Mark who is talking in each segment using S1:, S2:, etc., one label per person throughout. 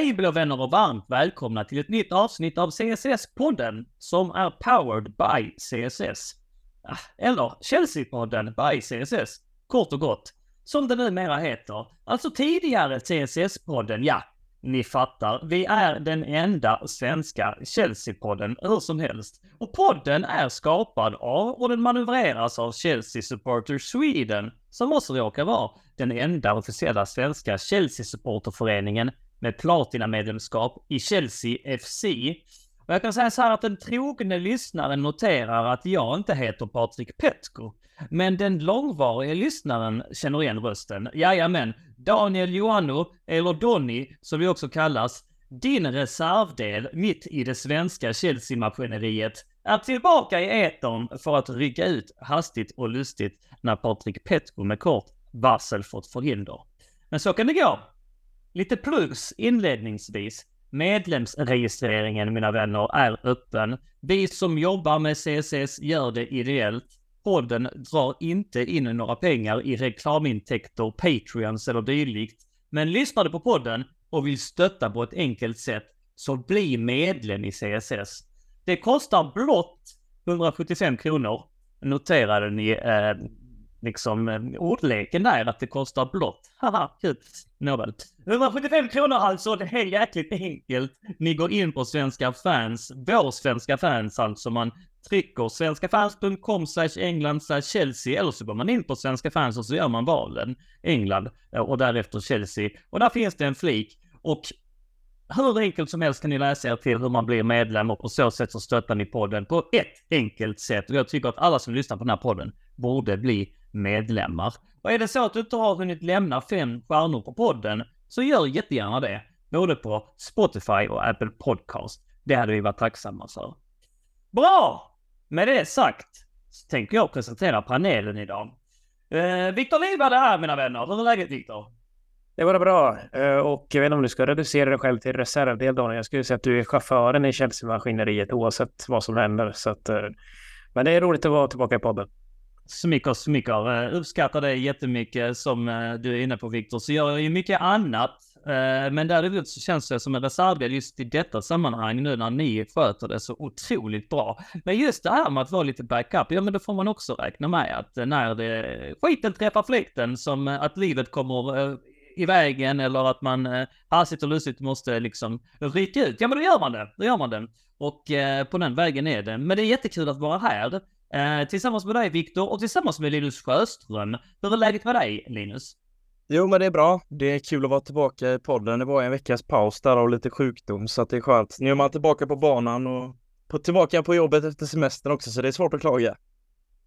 S1: Hej blå vänner och varmt välkomna till ett nytt avsnitt av CSS-podden som är powered by CSS. Ah, eller Chelsea-podden by CSS, kort och gott. Som det numera heter. Alltså tidigare CSS-podden, ja, ni fattar. Vi är den enda svenska Chelsea-podden hur som helst. Och podden är skapad av och den manövreras av Chelsea Supporters Sweden, som också råkar vara den enda officiella svenska Chelsea-supporterföreningen med platinamedlemskap i Chelsea FC. Och jag kan säga så här att den trogne lyssnaren noterar att jag inte heter Patrik Petko. Men den långvariga lyssnaren känner igen rösten. Jajamän, Daniel Joanno, eller Donny som vi också kallas, din reservdel mitt i det svenska Chelsea-maskineriet, är tillbaka i etern för att rycka ut hastigt och lustigt när Patrik Petko med kort varsel fått förhinder. Men så kan det gå. Lite plus inledningsvis. Medlemsregistreringen, mina vänner, är öppen. Vi som jobbar med CSS gör det ideellt. Podden drar inte in några pengar i reklamintäkter, Patreons eller dylikt. Men lyssnar du på podden och vill stötta på ett enkelt sätt, så bli medlem i CSS. Det kostar blott 175 kronor. Noterade ni eh, liksom ordleken där, att det kostar blått. Haha, kul. Nåväl. 175 kronor alltså, det är jäkligt enkelt. Ni går in på Svenska fans, vår Svenska fans alltså, man trycker svenskafans.com slash England slash Chelsea eller så går man in på Svenska fans och så gör man valen England och därefter Chelsea. Och där finns det en flik och hur enkelt som helst kan ni läsa er till hur man blir medlem och på så sätt så stöttar ni podden på ett enkelt sätt. Och jag tycker att alla som lyssnar på den här podden borde bli medlemmar. Och är det så att du inte har hunnit lämna fem stjärnor på podden, så gör jättegärna det. Både på Spotify och Apple Podcast. Det hade vi varit tacksamma för. Bra! Med det sagt så tänker jag presentera panelen idag. Eh, Viktor Lidberg är här mina vänner. Hur är läget Viktor?
S2: Det var bra. Eh, och jag vet inte om du ska reducera dig själv till reservdel Daniel. Jag skulle säga att du är chauffören i Chelsea-maskineriet oavsett vad som händer. Så att, eh, men det är roligt att vara tillbaka i podden.
S1: Smicker, smicker. Eh, uppskattar det jättemycket som eh, du är inne på Viktor. Så gör jag ju mycket annat. Eh, men däremot så känns det som en reservdel just i detta sammanhang nu när ni sköter det så otroligt bra. Men just det här med att vara lite backup, ja men då får man också räkna med att när det skiten träffar fläkten som att livet kommer i vägen eller att man hastigt och lustigt måste liksom rycka ut. Ja men då gör man det, då gör man det. Och på den vägen är det. Men det är jättekul att vara här. Eh, tillsammans med dig Viktor och tillsammans med Linus Sjöström. Hur är läget med dig Linus?
S3: Jo men det är bra. Det är kul att vara tillbaka i podden. Det var en veckas paus där och lite sjukdom så att det är skönt. Nu är man tillbaka på banan och på, tillbaka på jobbet efter semestern också så det är svårt att klaga.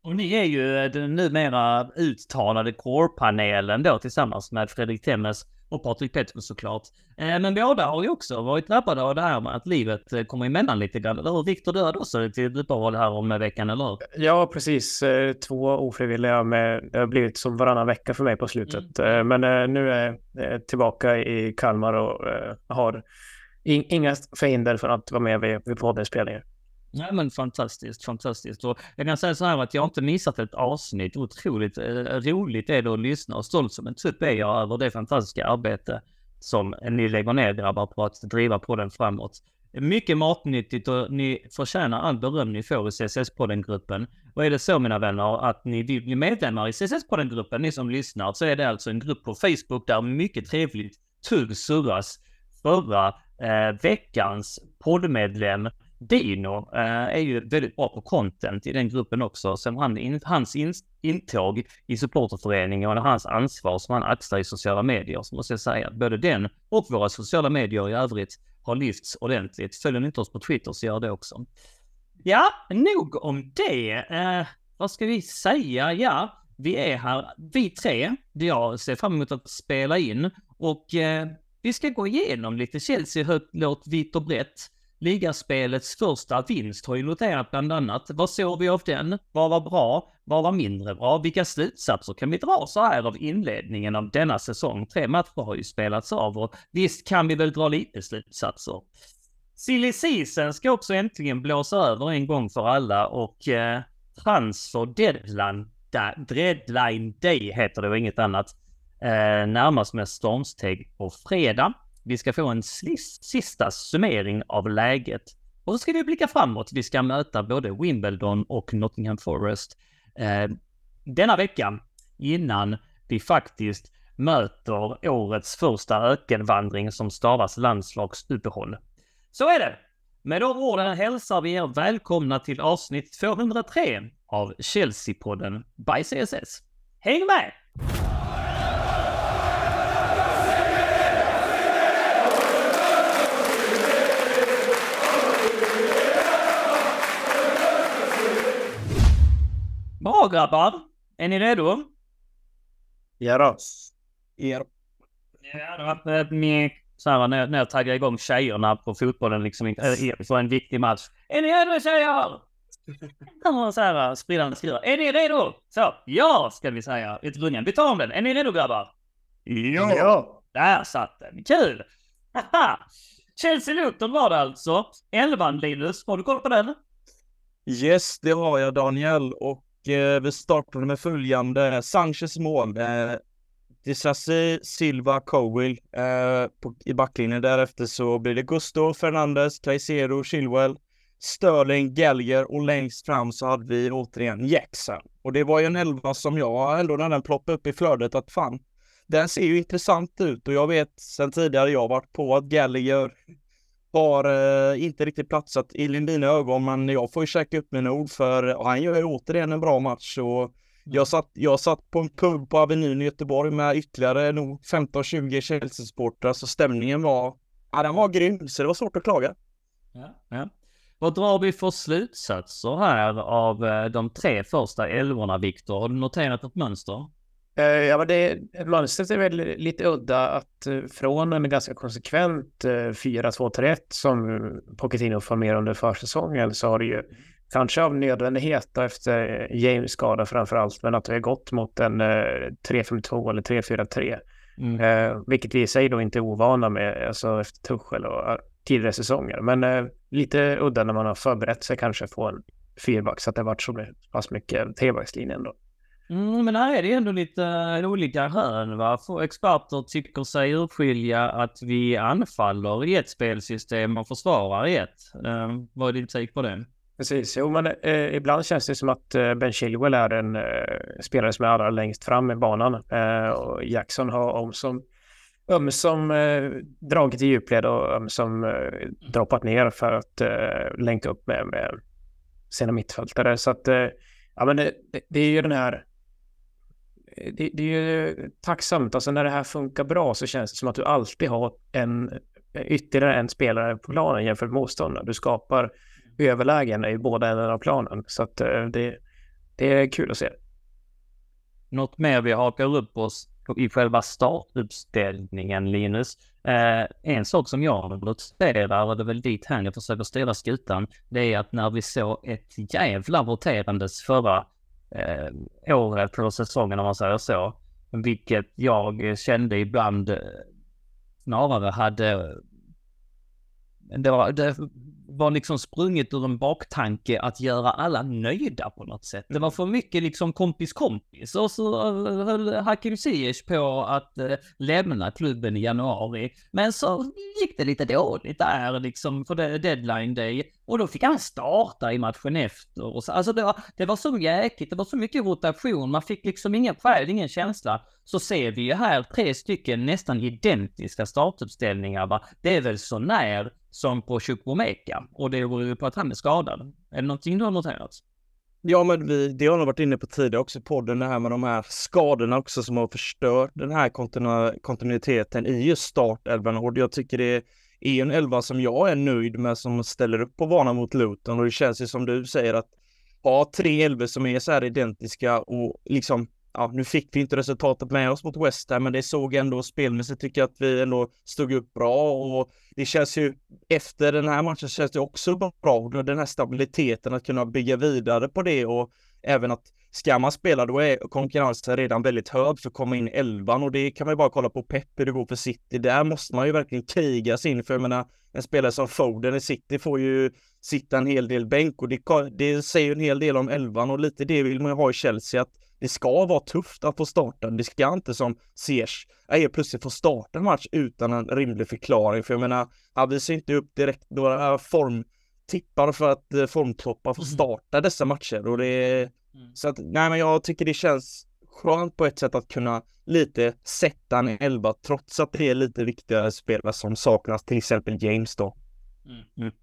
S1: Och ni är ju den numera uttalade core-panelen då tillsammans med Fredrik Temmes och Patrik Pettersson såklart. Eh, men båda har ju också varit drabbade av det här med att livet eh, kommer emellan lite grann. Eller hur? Viktor, du hade också ett uppehåll här om veckan, eller hur?
S2: Ja, precis. Eh, två ofrivilliga med, det har blivit som varannan vecka för mig på slutet. Mm. Men nu är jag tillbaka i Kalmar och har inga förhinder för att vara med vid, poddinspelningen.
S1: Nej men fantastiskt, fantastiskt. Och jag kan säga så här att jag har inte missat ett avsnitt. Otroligt eh, roligt är det att lyssna och stolt som en tupp är jag över det fantastiska arbete som ni lägger ner grabbar på att driva podden framåt. Mycket matnyttigt och ni förtjänar all beröm ni får i CSS-podden-gruppen. Och är det så mina vänner att ni vill bli medlemmar i CSS-podden-gruppen, ni som lyssnar, så är det alltså en grupp på Facebook där mycket trevligt tugg surras. Förra eh, veckans poddmedlem Dino eh, är ju väldigt bra på content i den gruppen också. Sen han, in, hans in, intåg i supporterföreningen och hans ansvar som han axlar i sociala medier så måste jag säga att både den och våra sociala medier i övrigt har lyfts ordentligt. Följer ni inte oss på Twitter så gör det också. Ja, nog om det. Eh, vad ska vi säga? Ja, vi är här, vi tre. Jag ser fram emot att spela in och eh, vi ska gå igenom lite Chelsea högt, lågt, vitt och brett. Ligaspelets första vinst har ju noterat bland annat. Vad såg vi av den? Vad var bra? Vad var mindre bra? Vilka slutsatser kan vi dra så här av inledningen av denna säsong? Tre matcher har ju spelats av och visst kan vi väl dra lite slutsatser. Silly season ska också äntligen blåsa över en gång för alla och eh, transfer deadline, deadline day heter det och inget annat. Eh, närmast med stormsteg på fredag. Vi ska få en sista summering av läget. Och så ska vi blicka framåt. Vi ska möta både Wimbledon och Nottingham Forest eh, denna veckan innan vi faktiskt möter årets första ökenvandring som stavas landslagsuppehåll. Så är det! Med de orden hälsar vi er välkomna till avsnitt 203 av Chelsea-podden by CSS. Häng med! Bra grabbar! Är ni redo?
S3: Ja Ja.
S1: Ja, var ett så här när, när jag taggar igång tjejerna på fotbollen liksom äh, för en viktig match. Är ni redo tjejer? så här spridande skriver. Är ni redo? Så, ja ska vi säga. Ett rungen. Vi tar om den. Är ni redo grabbar?
S2: Ja. ja.
S1: Där satt den. Kul! Chelsea-Luton var det alltså. Elvan Linus, har du koll på den?
S3: Yes, det har jag Daniel och eh, Eh, vi startade med följande. Sanchez mål. Eh, Disasi, Silva, Cowell eh, på, i backlinjen. Därefter så blir det Gusto, Fernandes, Caicedo, Chilwell, Sterling, Gallagher och längst fram så hade vi återigen Jackson. Och det var ju en elva som jag ändå när den ploppade upp i flödet att fan, den ser ju intressant ut och jag vet sen tidigare jag varit på att Gallagher har eh, inte riktigt platsat i mina ögon, men jag får ju käka upp mina ord för han gör ju återigen en bra match och jag satt, jag satt på en pub på Avenyn i Göteborg med ytterligare nog 15-20 Chelsea-supportrar, så stämningen var, ja den var grym, så det var svårt att klaga.
S1: Ja, ja. Vad drar vi för slutsatser här av eh, de tre första älvorna, Viktor? Har du noterat ett mönster?
S2: Eh, ja, men det, mönstret är väl lite udda att eh, från en ganska konsekvent 4-2-3-1 som Pochettino formerade under försäsongen så har det ju kanske av nödvändighet efter James skada framför allt, men att vi har gått mot en 3-5-2 eller 3-4-3. Mm. Eh, vilket vi i sig då inte är ovana med, alltså efter Tuchel och tidigare säsonger. Men eh, lite udda när man har förberett sig kanske på en fyrback så att det har varit så pass mycket trebackslinjen då.
S1: Mm, men här är det ändå lite uh, olika hörn va. För experter tycker sig urskilja att vi anfaller i ett spelsystem och försvarar i ett. Uh, vad är din take på det?
S2: Precis, jo men eh, ibland känns det som att eh, Ben Chilwell är en eh, spelare som är allra längst fram i banan. Eh, och Jackson har om som ömsom eh, dragit i djupled och ömsom eh, droppat ner för att eh, länka upp med, med sina mittfältare. Så att, eh, ja men det, det, är ju den här det, det, är ju tacksamt, alltså när det här funkar bra så känns det som att du alltid har en ytterligare en spelare på planen jämfört med motståndaren. Du skapar överlägen i båda ändarna av planen. Så att eh, det, det är kul att se.
S1: Något mer vi hakar upp oss i själva startuppställningen, Linus. Eh, en sak som jag noterar, och det är väl dit här jag försöker styra skutan, det är att när vi såg ett jävla roterandes förra eh, året eller säsongen, om man säger så, vilket jag kände ibland eh, snarare hade det var, det var liksom sprunget ur en baktanke att göra alla nöjda på något sätt. Det var mm. för mycket liksom kompis kompis och så höll Hakim Ziyech på att äh, lämna klubben i januari. Men så gick det lite dåligt där liksom för det deadline day och då fick han starta i matchen efter. Och så, alltså det var, det var så jäkligt, det var så mycket rotation, man fick liksom ingen själ, ingen känsla. Så ser vi ju här tre stycken nästan identiska startuppställningar va. Det är väl så när som på Chukwomeka och det beror ju på att han är skadad. Är det någonting du har noterat?
S3: Ja, men vi, det har nog varit inne på tidigare också i podden, det här med de här skadorna också som har förstört den här kontinu kontinuiteten i just startelvan och jag tycker det är en elva som jag är nöjd med som ställer upp på banan mot Luton och det känns ju som du säger att ha tre elvor som är så här identiska och liksom ja, nu fick vi inte resultatet med oss mot West Ham, men det såg ändå spelmässigt tycker jag att vi ändå stod upp bra och det känns ju efter den här matchen känns det också bra, den här stabiliteten att kunna bygga vidare på det och även att ska man spela då är konkurrensen redan väldigt hög för att komma in i elvan och det kan man ju bara kolla på Pep hur det går för City. Där måste man ju verkligen kriga sig in för jag menar en spelare som Foden i City får ju sitta en hel del bänk och det, det säger en hel del om elvan och lite det vill man ju ha i Chelsea att det ska vara tufft att få starta. Det ska inte som Ziyech helt plötsligt få starta en match utan en rimlig förklaring. För jag menar, han visar inte upp direkt några formtippar för att eh, formtoppar får mm. starta dessa matcher och det mm. så att nej, men jag tycker det känns skönt på ett sätt att kunna lite sätta en elva trots att det är lite viktigare spelare som saknas, till exempel James då.
S1: Mm. mm.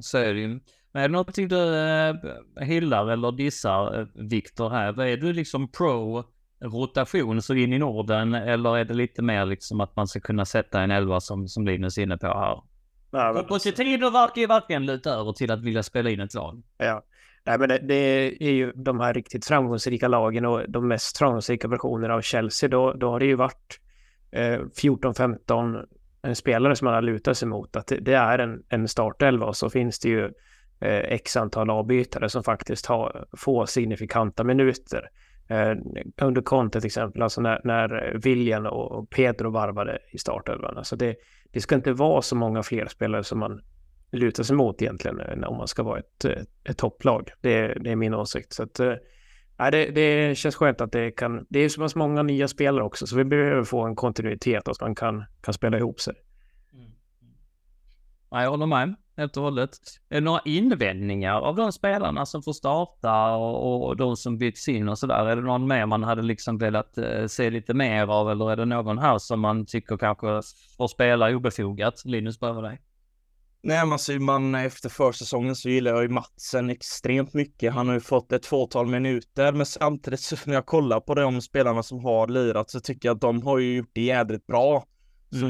S1: Så är det ju. Men är det någonting du äh, hyllar eller dissar, äh, Viktor här? Är du liksom pro rotation så in i Norden eller är det lite mer liksom att man ska kunna sätta en elva som, som Linus är inne på här? Nej, men... Positivo verkar ju verkligen luta över till att vilja spela in ett lag.
S2: Ja. Nej, men det, det, är ju de här riktigt framgångsrika lagen och de mest framgångsrika versionerna av Chelsea. Då, då har det ju varit eh, 14-15 spelare som man har lutat sig mot. Att det, det är en, en startelva och så finns det ju eh, Eh, x antal avbytare som faktiskt har få signifikanta minuter. Eh, under Conte till exempel, alltså när, när William och Pedro varvade i startelvan. Alltså det, det ska inte vara så många fler spelare som man lutar sig mot egentligen eh, om man ska vara ett, ett, topplag. Det, det, är min åsikt. Så att, nej, det, det, känns skönt att det kan... Det är så pass många nya spelare också, så vi behöver få en kontinuitet och att man kan, kan spela ihop sig. Mm.
S1: mm. Jag håller med helt och hållet. Är det några invändningar av de spelarna som får starta och, och de som byts in och sådär? Är det någon mer man hade liksom velat eh, se lite mer av eller är det någon här som man tycker kanske får spela obefogat? Linus, börjar dig.
S3: Nej, men alltså, man efter försäsongen så gillar jag ju Matsen extremt mycket. Han har ju fått ett fåtal minuter, men samtidigt så när jag kollar på de spelarna som har lirat så tycker jag att de har ju gjort det jädrigt bra.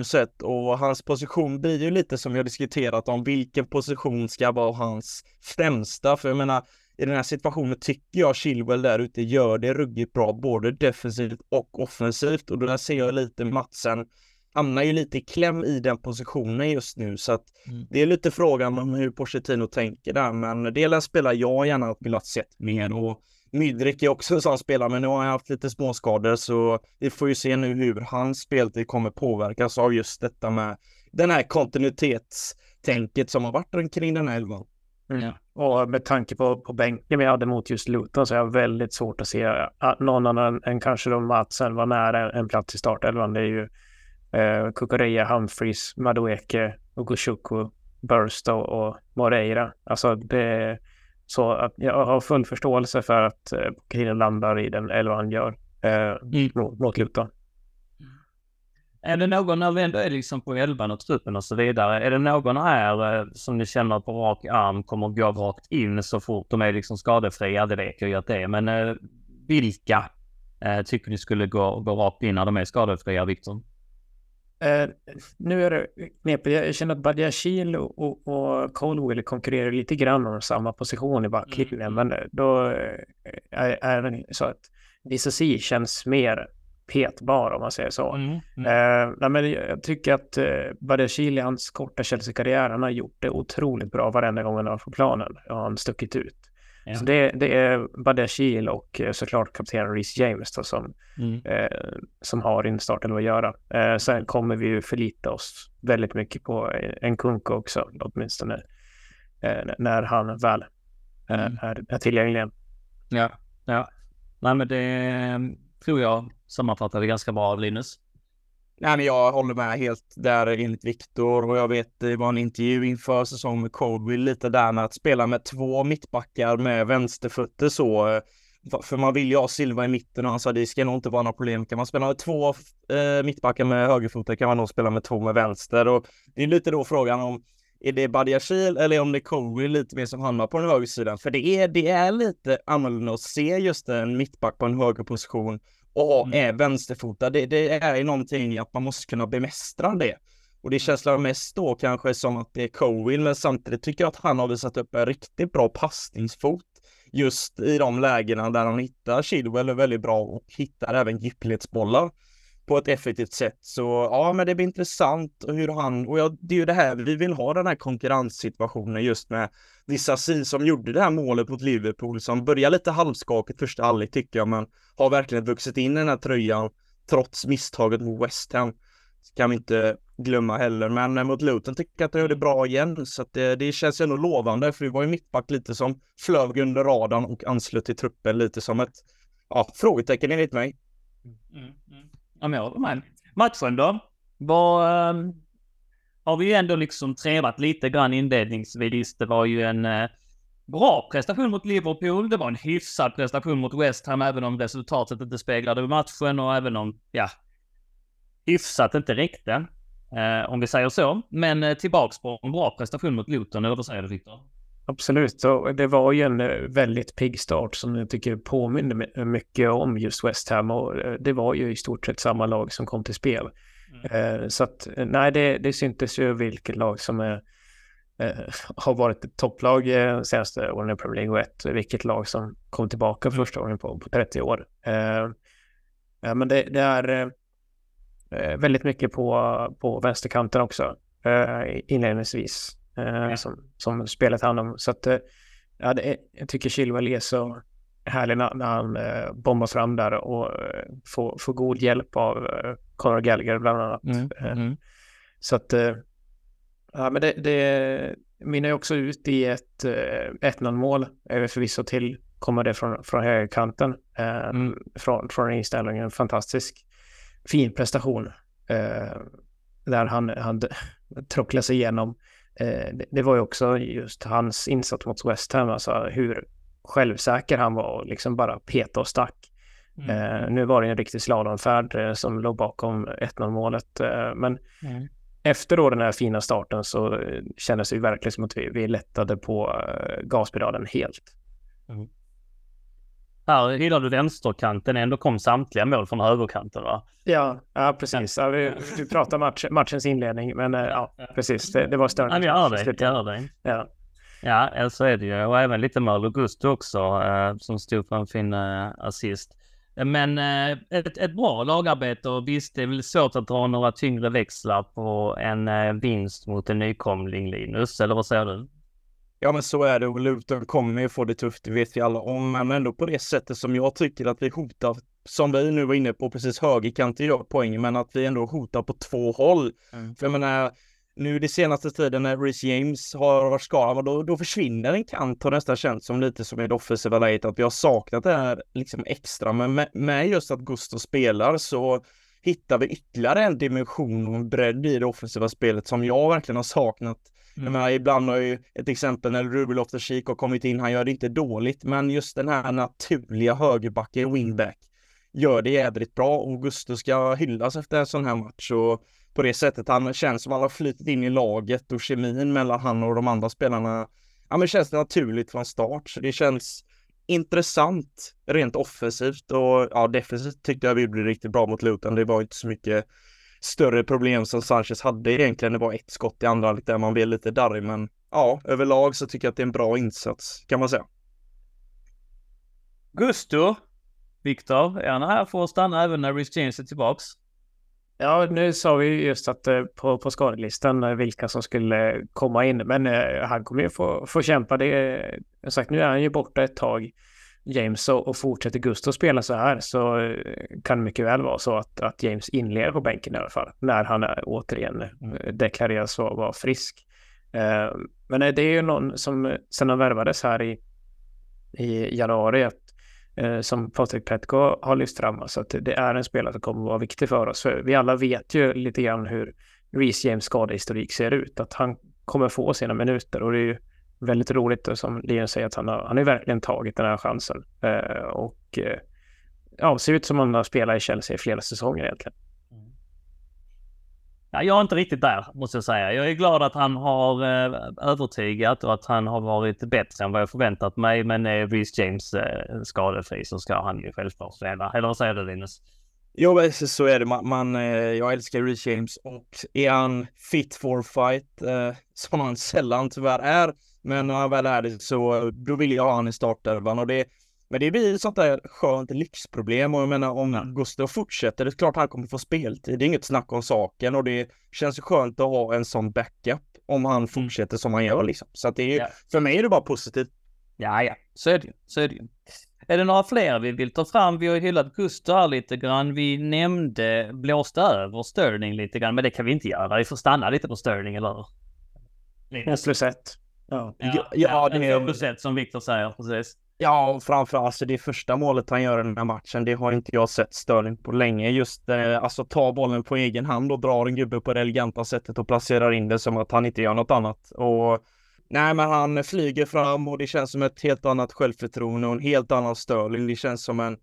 S3: Sett. Och hans position blir ju lite som jag diskuterat om vilken position ska vara hans främsta. För jag menar, i den här situationen tycker jag Chilwell där ute gör det ruggigt bra, både defensivt och offensivt. Och då där ser jag lite Matsen hamnar ju lite i kläm i den positionen just nu så att mm. det är lite frågan om hur Pochettino tänker där men det är en spelare jag gärna velat sett mer och Mydrik är också en sån spelare men nu har han haft lite småskador så vi får ju se nu hur hans speltid kommer påverkas av just detta med den här kontinuitetstänket som har varit kring den här elvan.
S2: Mm. Och med tanke på, på bänken vi hade mot just Luton så är jag väldigt svårt att se att någon annan än kanske då Matsen var nära en plats i startelvan. Det är ju eh, Kukureya, Humphries, Madueke, Ogushuku, Burstow och Moreira. Alltså det så att jag har full förståelse för att eh, Pochettino landar i den elva han gör eh, mm. mot Luton.
S1: Är det någon, när vi ändå är liksom på elvan och truppen och så vidare, är det någon här eh, som ni känner på rak arm kommer gå rakt in så fort de är liksom skadefria? Det vet jag ju att det är, men eh, vilka eh, tycker ni skulle gå, gå rakt in när de är skadefria, Viktor?
S2: Uh, nu är det knepigt. Jag känner att Badiashil och, och, och Colwell konkurrerar lite grann om samma position i backlinjen. Mm. Men då eh, är, är det så att Disasi känns mer petbar om man säger så. Mm. Mm. Uh, nej, men jag tycker att uh, Badiashil i hans korta Chelsea-karriär, han har gjort det otroligt bra varenda gång han har på planen. Har han stuckit ut. Ja. Så det, det är Badiashil och eh, såklart kapten Reece James då, som, mm. eh, som har instarten att göra. Eh, sen kommer vi ju förlita oss väldigt mycket på en Kunko också, åtminstone eh, när han väl eh, mm. är, är tillgänglig.
S1: Ja, ja. Nej, men det eh, tror jag sammanfattade ganska bra, Linus.
S3: Nej, men jag håller med helt där enligt Viktor och jag vet det var en intervju inför säsongen med Coldwill lite där med att spela med två mittbackar med vänsterfötter så. Eh, för man vill ju ha Silva i mitten och han sa det ska nog inte vara några problem. Kan man spela med två eh, mittbackar med högerfoten kan man nog spela med två med vänster och det är lite då frågan om är det Badiashil eller om det är Coldwill lite mer som hamnar på den höger sidan? För det är, det är lite annorlunda att se just en mittback på en höger position och mm. är vänsterfotad. Det, det, är ju någonting att man måste kunna bemästra det. Och det känns mest då kanske som att det är Cowill, men samtidigt tycker jag att han har visat upp en riktigt bra passningsfot just i de lägena där han hittar Chilwell väldigt bra och hittar även djupledsbollar på ett effektivt sätt. Så ja, men det blir intressant hur han, och ja, det är ju det här vi vill ha den här konkurrenssituationen just med Disasi som gjorde det här målet mot Liverpool som börjar lite halvskakigt första halvlek tycker jag, men har verkligen vuxit in i den här tröjan trots misstaget mot West Ham. Kan vi inte glömma heller, men mot Luton tycker jag att det gjorde bra igen, så att det, det känns ändå lovande, för det var ju mittback lite som flög under radarn och anslöt till truppen lite som ett ja, frågetecken enligt mig.
S1: Mm, mm. mm. Ja, men jag håller med. Matchen då? Var, um, har vi ju ändå liksom trevat lite grann inledningsvis. Det var ju en uh, bra prestation mot Liverpool. Det var en hyfsad prestation mot West Ham, även om resultatet inte speglade matchen och även om, ja, hyfsat inte räckte. Uh, om vi säger så. Men uh, tillbaks på en bra prestation mot Luton, eller vad säger du Viktor?
S2: Absolut, och det var ju en eh, väldigt pigg start som jag tycker påminner mycket om just West Ham och eh, det var ju i stort sett samma lag som kom till spel. Mm. Eh, så att nej, det, det syntes ju vilket lag som är, har varit ett topplag senaste åren i Premier League 1, vilket lag som kom tillbaka första gången på, på 30 år. Ja, men det, det är väldigt mycket på, på vänsterkanten också inledningsvis eh, som, som spelet handlar om. Så att, eh, ja, det, jag tycker Chilwell är så härlig när, när han eh, bombar fram där och eh, får, får god hjälp av eh, Conor Gallagher bland annat. Mm. Eh, mm. Så att, ja men det, det mynnar också ut i ett eh, 1-0 mål, förvisso till kommer det från, från högerkanten, eh, mm. från, från inställningen, fantastisk fin prestation. Eh, där han, han trocklar sig igenom Eh, det var ju också just hans insats mot West Ham, alltså hur självsäker han var och liksom bara peta och stack. Mm. Eh, nu var det en riktig slalomfärd eh, som låg bakom 1-0 målet, men mm. efter då den här fina starten så kändes det ju verkligen som att vi, vi lättade på gaspedalen helt. Mm.
S1: Här hyllar du vänsterkanten, ändå kom samtliga mål från högerkanten va?
S2: Ja, ja precis. Ja, vi, vi pratar match, matchens inledning, men eh, ja, precis. Det, det var större.
S1: Ja, vi gör det. Gör det. Ja. Ja, så är det ju. Och även lite med Augusto också, eh, som stod för en fin eh, assist. Men ett, ett bra lagarbete och visst, det är väl svårt att dra några tyngre växlar på en vinst mot en nykomling, Linus. Eller vad säger du?
S3: Ja men så är det och Luton kommer ju få det tufft, det vet vi alla om, men ändå på det sättet som jag tycker att vi hotar, som vi nu var inne på, precis högerkanten gör poäng, men att vi ändå hotar på två håll. Mm. För jag menar, nu det senaste tiden när Reece James har varit skadad, då, då försvinner en kant har nästan känts som lite som i det offensiva läget, att vi har saknat det här liksom extra, men med, med just att Gusto spelar så hittar vi ytterligare en dimension och en bredd i det offensiva spelet som jag verkligen har saknat Mm. Jag menar, ibland har ju ett exempel när Ruben Loftus-Cheek har kommit in, han gör det inte dåligt, men just den här naturliga högerbacken, wingback, gör det jädrigt bra och Gusto ska hyllas efter en sån här match och på det sättet han känns som han har flyttat in i laget och kemin mellan han och de andra spelarna, ja men känns det naturligt från start, så det känns intressant rent offensivt och ja defensivt tyckte jag vi blev riktigt bra mot Luton. Det var inte så mycket större problem som Sanchez hade egentligen. Det var ett skott i andra där man blev lite darrig, men ja, överlag så tycker jag att det är en bra insats kan man säga.
S1: Gusto, Viktor, är han här för att stanna även när Rhys James är tillbaks?
S2: Ja, nu sa vi just att eh, på, på skadelistan eh, vilka som skulle komma in, men eh, han kommer ju få, få kämpa. Det, jag sagt, nu är han ju borta ett tag. James och, och fortsätter Gustav spela så här så eh, kan det mycket väl vara så att, att James inleder på bänken i alla fall när han är, återigen eh, deklareras vara frisk. Eh, men det är ju någon som sedan han värvades här i, i januari att, eh, som Patrik Petko har lyft fram. Alltså att det är en spelare som kommer att vara viktig för oss. För vi alla vet ju lite grann hur Reece James skadehistorik ser ut. Att han kommer få sina minuter och det är ju väldigt roligt som Linus säger att han har, han har verkligen tagit den här chansen. Eh, och eh, ja, ser ut som om han har spelat i Chelsea i flera säsonger egentligen. Mm.
S1: Ja, jag är inte riktigt där måste jag säga. Jag är glad att han har eh, övertygat och att han har varit bättre än vad jag förväntat mig. Men är Reece James eh, skadefri så ska han ju självklart spela. Eller vad säger du Linus?
S3: Jo, så är det. Man, man eh, jag älskar Reece James och är han fit for fight, eh, som han sällan tyvärr är, men när han väl är det så då vill jag ha han i startelvan och det Men det blir sånt där skönt lyxproblem och jag menar om Gustav fortsätter, det är klart han kommer få speltid. Det är inget snack om saken och det känns ju skönt att ha en sån backup om han fortsätter som han gör liksom. Så att det är, ja. för mig är det bara positivt.
S1: Ja, ja, så är det ju. Så är det ju. Är det några fler vi vill ta fram? Vi har ju hyllat Gustav här lite grann. Vi nämnde blåste över Sterling lite grann, men det kan vi inte göra. Vi får stanna lite på Sterling, eller
S2: hur? En plus ett.
S1: Ja, ja, ja, det är ett som Viktor säger, precis.
S3: Ja, framförallt alltså det första målet han gör i den här matchen, det har inte jag sett Sterling på länge. Just eh, alltså ta bollen på egen hand och drar en gubbe på det eleganta sättet och placerar in det som att han inte gör något annat. Och nej, men han flyger fram och det känns som ett helt annat självförtroende och en helt annan Sterling. Det känns som en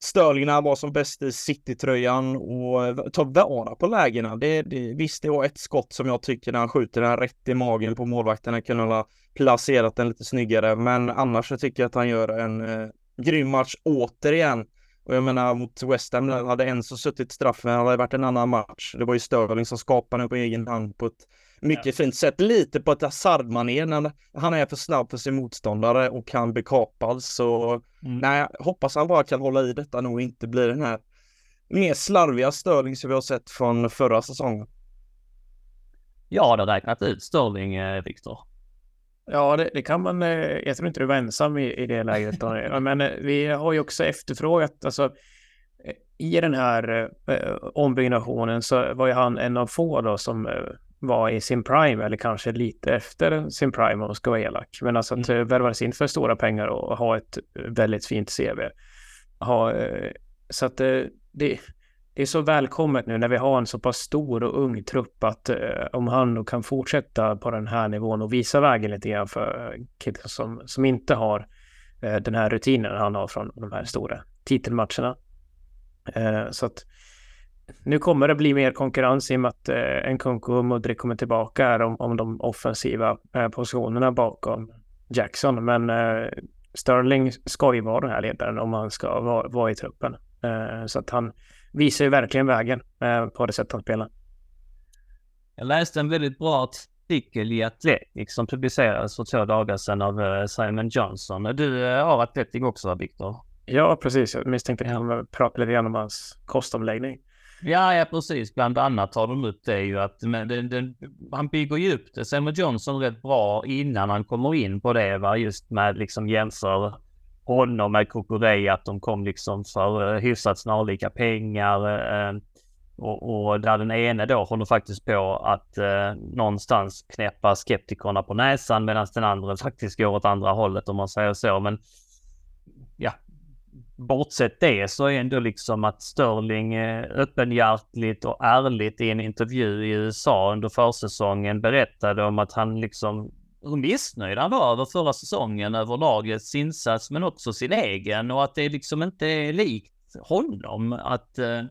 S3: Sterling när han var som bäst i City-tröjan och eh, tar vara på lägena. Det, det, visst, det var ett skott som jag tycker när han skjuter den rätt i magen på målvakten. Han kunde ha placerat den lite snyggare, men annars så tycker jag att han gör en eh, grym match återigen. Och jag menar mot West Ham, hade Enzo suttit straffen hade varit en annan match. Det var ju Sterling som skapade den på egen hand på ett mycket ja. fint sätt. Lite på ett Hazard-manér när han är för snabb för sin motståndare och kan bli kapad. Så mm. nej, hoppas han bara kan hålla i detta och inte bli den här mer slarviga Sterling som vi har sett från förra säsongen.
S1: Jag hade räknat ut Sterling, eh, Viktor.
S2: Ja, det, det, kan man. Eh, jag tror inte du var ensam i, i det läget. Men eh, vi har ju också efterfrågat, alltså i den här eh, ombyggnationen så var ju han en av få då som eh, var i sin prime eller kanske lite efter sin prime om man ska vara elak. Men alltså att mm. värvas in för stora pengar och ha ett väldigt fint CV. Ha, så att det, det, är så välkommet nu när vi har en så pass stor och ung trupp att om han då kan fortsätta på den här nivån och visa vägen lite grann för killar som, som inte har den här rutinen han har från de här stora titelmatcherna. Så att nu kommer det bli mer konkurrens i och med att eh, Nkunku och Mudrik kommer tillbaka om, om de offensiva eh, positionerna bakom Jackson. Men eh, Sterling ska ju vara den här ledaren om han ska vara, vara i truppen. Eh, så att han visar ju verkligen vägen eh, på det sätt han spelar.
S1: Jag läste en väldigt bra artikel i Atletic som publicerades för två dagar sedan av eh, Simon Johnson. Du har Atletic också, Viktor?
S2: Ja, precis. Jag misstänkte att han pratade lite grann om hans kostomläggning.
S1: Ja, ja precis. Bland annat tar de upp det ju att men den, den, han bygger ju upp det. Samuel Johnson rätt bra innan han kommer in på det va. Just med liksom jämför honom med Kokorei, att de kom liksom för uh, hyfsat snarlika pengar. Uh, och, och, där den ene då håller faktiskt på att uh, någonstans knäppa skeptikerna på näsan medan den andra faktiskt går åt andra hållet om man säger så. Men ja, bortsett det så är ändå liksom att Sterling eh, öppenhjärtligt och ärligt i en intervju i USA under försäsongen berättade om att han liksom hur missnöjd han var över förra säsongen över lagets insats men också sin egen och att det liksom inte är likt honom att eh,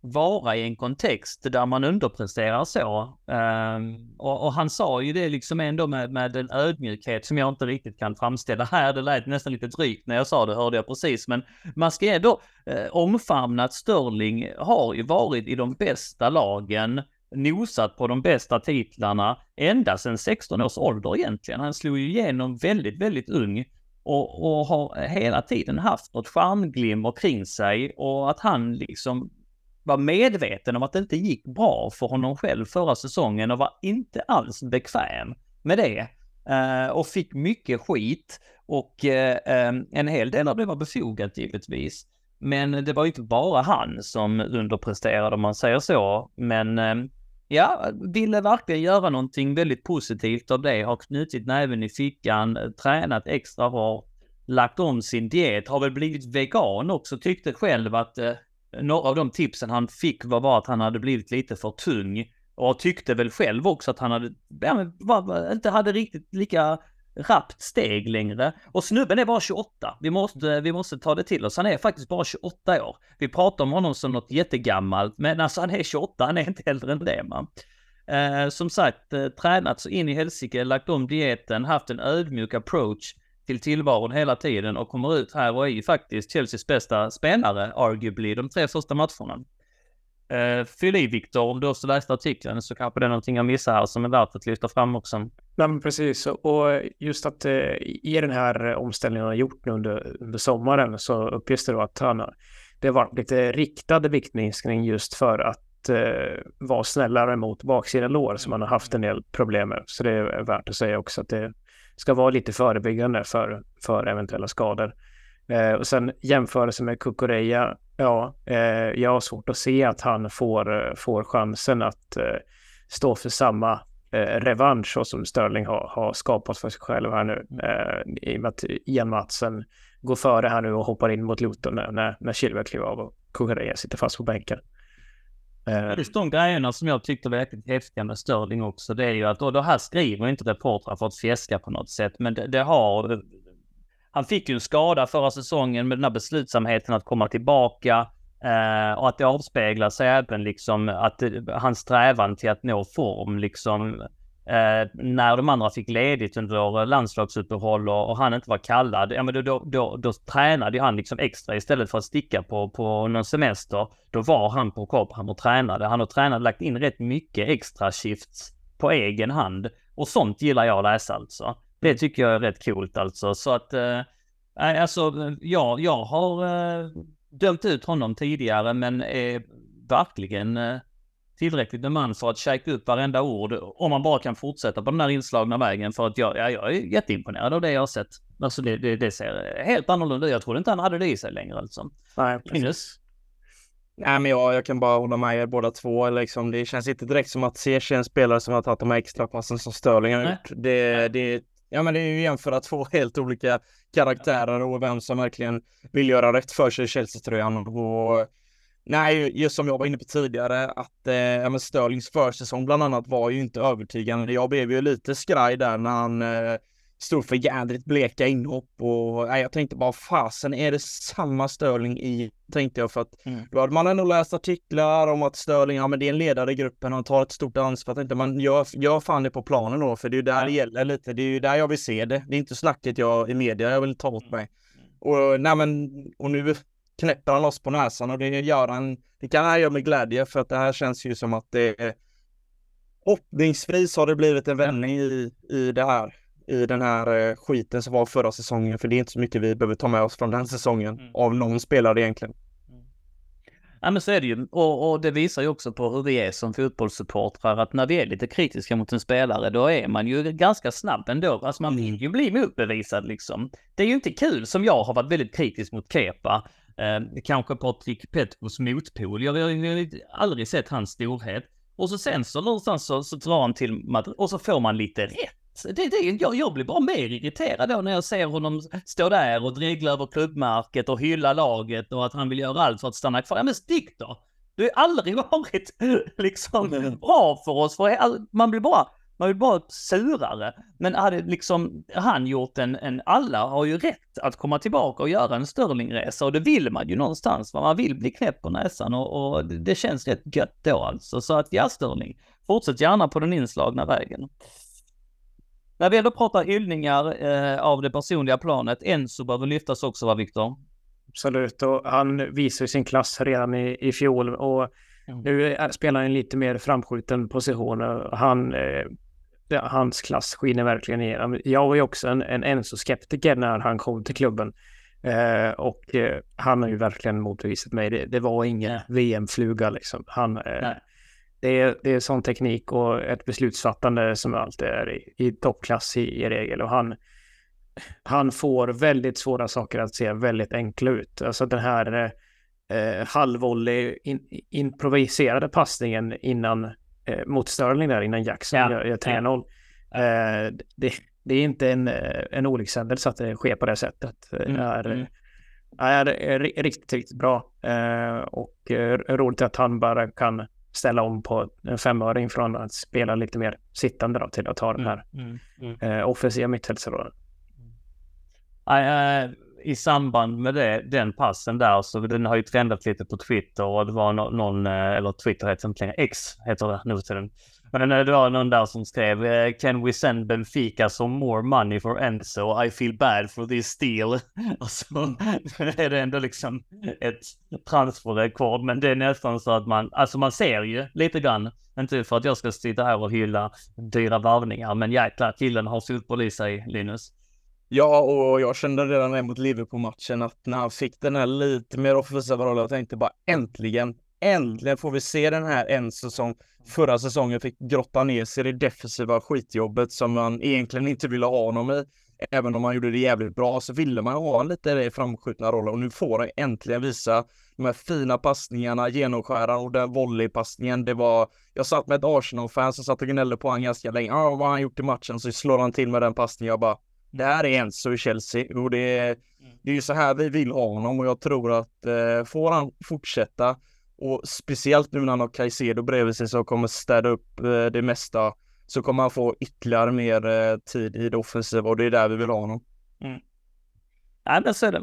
S1: vara i en kontext där man underpresterar så. Um, och, och, han sa ju det liksom ändå med, med en ödmjukhet som jag inte riktigt kan framställa här. Det lät nästan lite drygt när jag sa det, hörde jag precis. Men man ska ändå eh, omfamna att Sterling har ju varit i de bästa lagen nosat på de bästa titlarna ända sedan 16 års ålder egentligen. Han slog ju igenom väldigt, väldigt ung och, och har hela tiden haft något stjärnglimmer kring sig och att han liksom var medveten om att det inte gick bra för honom själv förra säsongen och var inte alls bekväm med det. Eh, och fick mycket skit och eh, eh, en hel del av det var befogat givetvis. Men det var ju inte bara han som underpresterade om man säger så. Men ja, ville verkligen göra någonting väldigt positivt av det. Har knutit näven i fickan, tränat extra hårt, lagt om sin diet, har väl blivit vegan också, tyckte själv att några av de tipsen han fick var bara att han hade blivit lite för tung. Och tyckte väl själv också att han hade, ja, var, inte hade riktigt lika rappt steg längre. Och snubben är bara 28. Vi måste, vi måste ta det till oss. Han är faktiskt bara 28 år. Vi pratar om honom som något jättegammalt, men alltså han är 28, han är inte äldre än det man. Eh, som sagt, eh, tränat så in i helsike, lagt om dieten, haft en ödmjuk approach till tillvaron hela tiden och kommer ut här och är ju faktiskt Chelseas bästa spelare, arguably, de tre första matcherna. Uh, fyll i Viktor, om du också läste artikeln så kanske det är någonting jag missar här som är värt att lyfta fram också.
S2: Nej, men precis. Och just att uh, i den här omställningen han har gjort nu under, under sommaren så uppges det då att han har, det har varit lite riktad viktminskning just för att uh, vara snällare mot baksidan lår som han har haft en del problem med. Så det är värt att säga också att det ska vara lite förebyggande för, för eventuella skador. Eh, och sen jämförelse med Kukureya, ja, eh, jag har svårt att se att han får, får chansen att eh, stå för samma eh, revansch som Sterling har, har skapat för sig själv här nu. Eh, I och med att Ian Matsen går före här nu och hoppar in mot Luton när, när Chilwell kliver av och Kukureya sitter fast på bänken.
S1: Eh, Just de grejerna som jag tyckte var jäkligt häftiga med Sterling också, det är ju att, och det här skriver inte reportrar för att fjäska på något sätt, men det, det har... Han fick ju en skada förra säsongen med den här beslutsamheten att komma tillbaka eh, och att det avspeglar sig även liksom att det, hans strävan till att nå form liksom Eh, när de andra fick ledigt under landslagsuppehåll och, och han inte var kallad, ja men då, då, då, då tränade han liksom extra istället för att sticka på, på någon semester. Då var han på Cobham och tränade. Han har tränat, lagt in rätt mycket extra shifts på egen hand. Och sånt gillar jag att läsa alltså. Det tycker jag är rätt coolt alltså. Så att, eh, alltså, ja, jag har eh, dömt ut honom tidigare men är verkligen eh, tillräckligt med man för att käka upp varenda ord om man bara kan fortsätta på den här inslagna vägen för att jag, ja, jag är jätteimponerad av det jag har sett. Alltså det, det, det ser helt annorlunda ut. Jag trodde inte han hade det i sig längre alltså.
S2: Nej, precis.
S3: Nej, men jag, jag kan bara hålla med er båda två. Liksom, det känns inte direkt som att Ziyech är en spelare som har tagit de här extra passen som Sterling har gjort. Det, det, ja, men det är ju jämföra två helt olika karaktärer och vem som verkligen vill göra rätt för sig i Chelsea-tröjan. Och Nej, just som jag var inne på tidigare, att eh, ja, Störlings försäsong bland annat var ju inte övertygande. Jag blev ju lite skraj där när han eh, stod för jädrigt bleka inhopp och nej, jag tänkte bara fasen är det samma Störling i, tänkte jag för att mm. då hade man ändå läst artiklar om att Störling, ja men det är en ledare i gruppen, han tar ett stort ansvar. Jag tänkte man gör, gör fan det på planen då, för det är ju där ja. det gäller lite. Det är ju där jag vill se det. Det är inte snacket jag i media jag vill ta åt mig. Och nej men, och nu knäpper han loss på näsan och det gör han, det kan han göra med glädje för att det här känns ju som att det är Hoppningsvis har det blivit en vändning i, i det här, i den här eh, skiten som var förra säsongen, för det är inte så mycket vi behöver ta med oss från den säsongen mm. av någon spelare egentligen.
S1: Mm. Ja men så är det ju. Och, och, det visar ju också på hur vi är som fotbollssupportrar. Att när vi är lite kritiska mot en spelare, då är man ju ganska snabb ändå. Alltså man vill ju bli motbevisad liksom. Det är ju inte kul som jag har varit väldigt kritisk mot Kepa. Eh, kanske Patrik Petkos motpol. Jag har aldrig sett hans storhet. Och så sen så någonstans så, så drar han till Madrid och så får man lite rätt. Det, det, jag, jag blir bara mer irriterad då när jag ser honom stå där och dregla över klubbmärket och hylla laget och att han vill göra allt för att stanna kvar. Ja men stick då! Du har aldrig varit liksom bra för oss, för man blir bara man vill bara surare. Men hade liksom han gjort en, en, alla har ju rätt att komma tillbaka och göra en Sterlingresa och det vill man ju någonstans. Man vill bli knäpp på näsan och, och det känns rätt gött då alltså. Så att ja, Sterling, fortsätt gärna på den inslagna vägen. När vi ändå pratar hyllningar eh, av det personliga planet, Enzo behöver lyftas också va Viktor?
S2: Absolut, och han visar ju sin klass redan i, i fjol och mm. nu spelar han en lite mer framskjuten position. Han eh, hans klass skiner verkligen igenom. Jag var ju också en, en Enzo-skeptiker när han kom till klubben. Eh, och eh, han har ju verkligen motbevisat mig. Det, det var ingen ja. VM-fluga liksom. Han, eh, det, är, det är sån teknik och ett beslutsfattande som alltid är i, i toppklass i, i regel. Och han, han får väldigt svåra saker att se väldigt enkla ut. Alltså den här eh, halvvolley in, improviserade passningen innan eh, mot Sterling där innan Jackson ja. gör, gör 3-0. Ja. Eh, det, det, är inte en, eh, en olyckshändelse att det sker på det sättet. Mm. Det är, mm. Det är riktigt, riktigt bra. Eh, och eh, roligt att han bara kan ställa om på en femöring från att spela lite mer sittande då, till att ta den mm, här mm, mm, eh, offensiva mittfältsrollen.
S1: I samband med det, den passen där så den har ju trendat lite på Twitter och det var no någon, eh, eller Twitter heter det inte längre, X heter det nu till den. Men eh, det var någon där som skrev eh, Can we send Benfica some more money for Enzo? I feel bad for this deal. Och så är det ändå liksom ett transferrekord. Men det är nästan så att man, alltså man ser ju lite grann, inte för att jag ska sitta här och hylla dyra varvningar, men jäklar killen har fotboll i sig, Linus.
S3: Ja, och jag kände redan det mot Liverpool-matchen att när han fick den här lite mer offensiva rollen, jag tänkte bara äntligen, äntligen får vi se den här Enzo som förra säsongen fick grotta ner sig i det defensiva skitjobbet som man egentligen inte ville ha honom i. Även om han gjorde det jävligt bra så ville man ha lite det framskjutna rollen och nu får han äntligen visa de här fina passningarna, genomskäran och den volleypassningen. Det var, jag satt med ett Arsenal-fan som satt och gnällde på honom ganska länge. Ja, vad har han gjort i matchen? Så slår han till med den passningen. Jag bara, det här är Enzo i Chelsea och det är, det är ju så här vi vill ha honom och jag tror att eh, får han fortsätta och speciellt nu när han har Caicedo bredvid sig som kommer städa upp eh, det mesta så kommer han få ytterligare mer eh, tid i det offensiva och det är där vi vill ha honom.
S1: Mm. Ja, men så är det.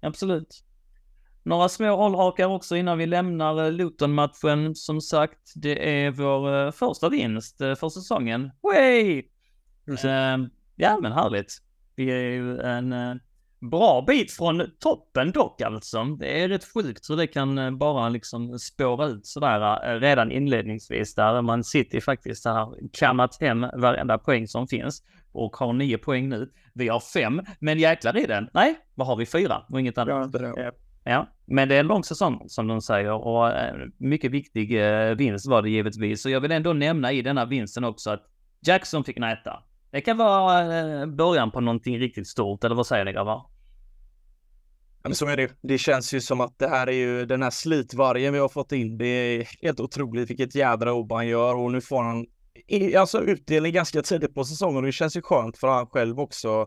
S1: Absolut. Några små hållhakar också innan vi lämnar eh, Luton-matchen. Som sagt, det är vår uh, första vinst uh, för säsongen. Way! Uh, ja, men härligt. Vi är ju en uh, bra bit från toppen dock alltså. Det är rätt sjukt hur det kan bara liksom spåra ut sådär redan inledningsvis där man City faktiskt har kammat hem varenda poäng som finns och har nio poäng nu. Vi har fem, men jäklar i den. Nej, vad har vi? Fyra och inget annat. Ja, Ja, men det är en lång säsong som de säger och mycket viktig vinst var det givetvis. Så jag vill ändå nämna i denna vinsten också att Jackson fick näta. Det kan vara eh, början på någonting riktigt stort, eller vad säger ni grabbar?
S3: Ja, men så är det. Det känns ju som att det här är ju den här slitvargen vi har fått in. Det är helt otroligt vilket jädra jobb han gör och nu får han alltså utdelning ganska tidigt på säsongen och det känns ju skönt för han själv också.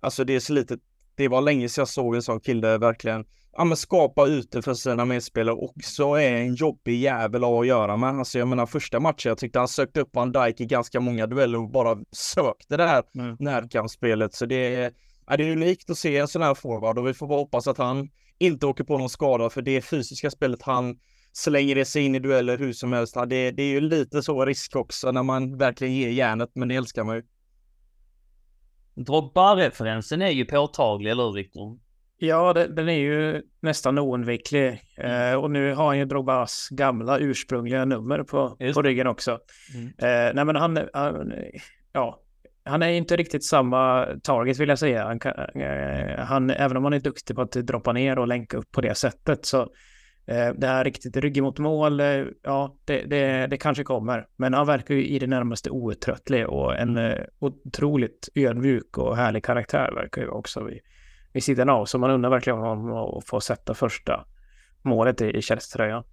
S3: Alltså det är slitet. Det var länge sedan jag såg en sån kille verkligen ja, men skapa ute för sina medspelare också är en jobbig jävel att göra med. Alltså jag menar första matchen, jag tyckte han sökte upp Van Dijk i ganska många dueller och bara sökte det här mm. närkampsspelet. Så det är, ja, det är unikt att se en sån här forward och vi får bara hoppas att han inte åker på någon skada för det fysiska spelet han slänger sig in i dueller hur som helst. Det, det är ju lite så risk också när man verkligen ger järnet, men det älskar man ju.
S1: Drogba-referensen är ju påtaglig, eller hur Viktor?
S2: Ja, det, den är ju nästan oundviklig. Mm. Eh, och nu har han ju Drogbas gamla ursprungliga nummer på, på ryggen också. Mm. Eh, nej, men han, han, ja, han är inte riktigt samma target vill jag säga. Han, eh, han, även om han är duktig på att droppa ner och länka upp på det sättet så det här riktigt rygg mot mål, eh, ja, det, det, det, kanske kommer. Men han verkar ju i det närmaste outtröttlig och en mm. otroligt ödmjuk och härlig karaktär verkar ju också vi vid sidan av. Så man undrar verkligen om han får sätta första målet i, Chelsea-tröjan.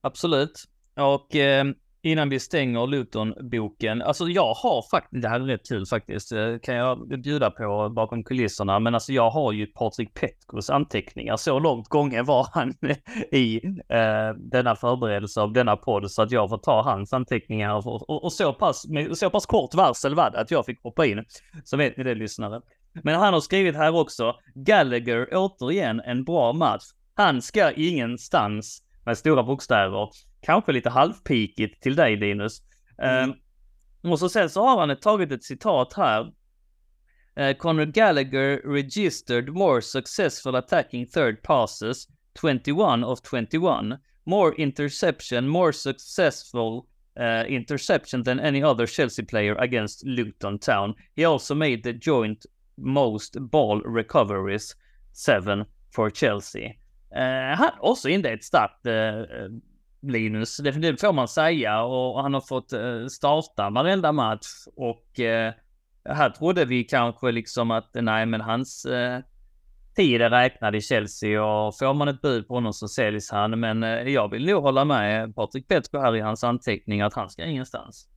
S1: Absolut. Och eh, innan vi stänger Luton-boken, alltså jag har faktiskt, det här är rätt kul faktiskt, eh, kan jag bjuda på bakom kulisserna, men alltså jag har ju Patrik Petkos anteckningar, så långt gången var han i eh, denna förberedelse av denna podd, så att jag får ta hans anteckningar och, och, och så, pass, med så pass kort varsel var det att jag fick hoppa in. Så vet ni det lyssnare. Men han har skrivit här också, Gallagher återigen en bra match. Han ska ingenstans med stora bokstäver. Kanske lite halvpikigt till dig Linus. Mm. Um, och så sen så har han tagit ett citat här. Uh, Conor Gallagher registered more successful attacking third passes, 21 of 21. More interception, more successful uh, interception than any other Chelsea player against Luton Town. He also made the joint most ball recoveries, seven for Chelsea. Uh, han också inlett starkt, uh, Linus, det, det får man säga. Och han har fått uh, starta varenda match. Och uh, här trodde vi kanske liksom att nej, men hans uh, tid är räknad i Chelsea och får man ett bud på honom så säljs han. Men jag vill nog hålla med Patrik Petko här i hans anteckningar att han ska ingenstans.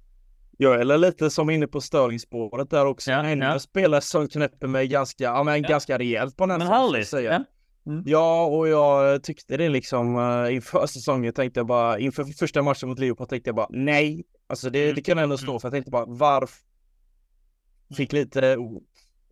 S3: Jag är lite som inne på störningsspåret där också. Ja, en ja. spelare som knäpper mig ganska, ja, men ja. ganska rejält på den
S1: Men härligt. Ja.
S3: Mm. ja, och jag tyckte det liksom uh, inför säsongen tänkte jag bara, inför första matchen mot Liverpool tänkte jag bara nej. Alltså det, mm. det kan jag ändå stå mm. för. Jag tänkte bara varför? Fick lite,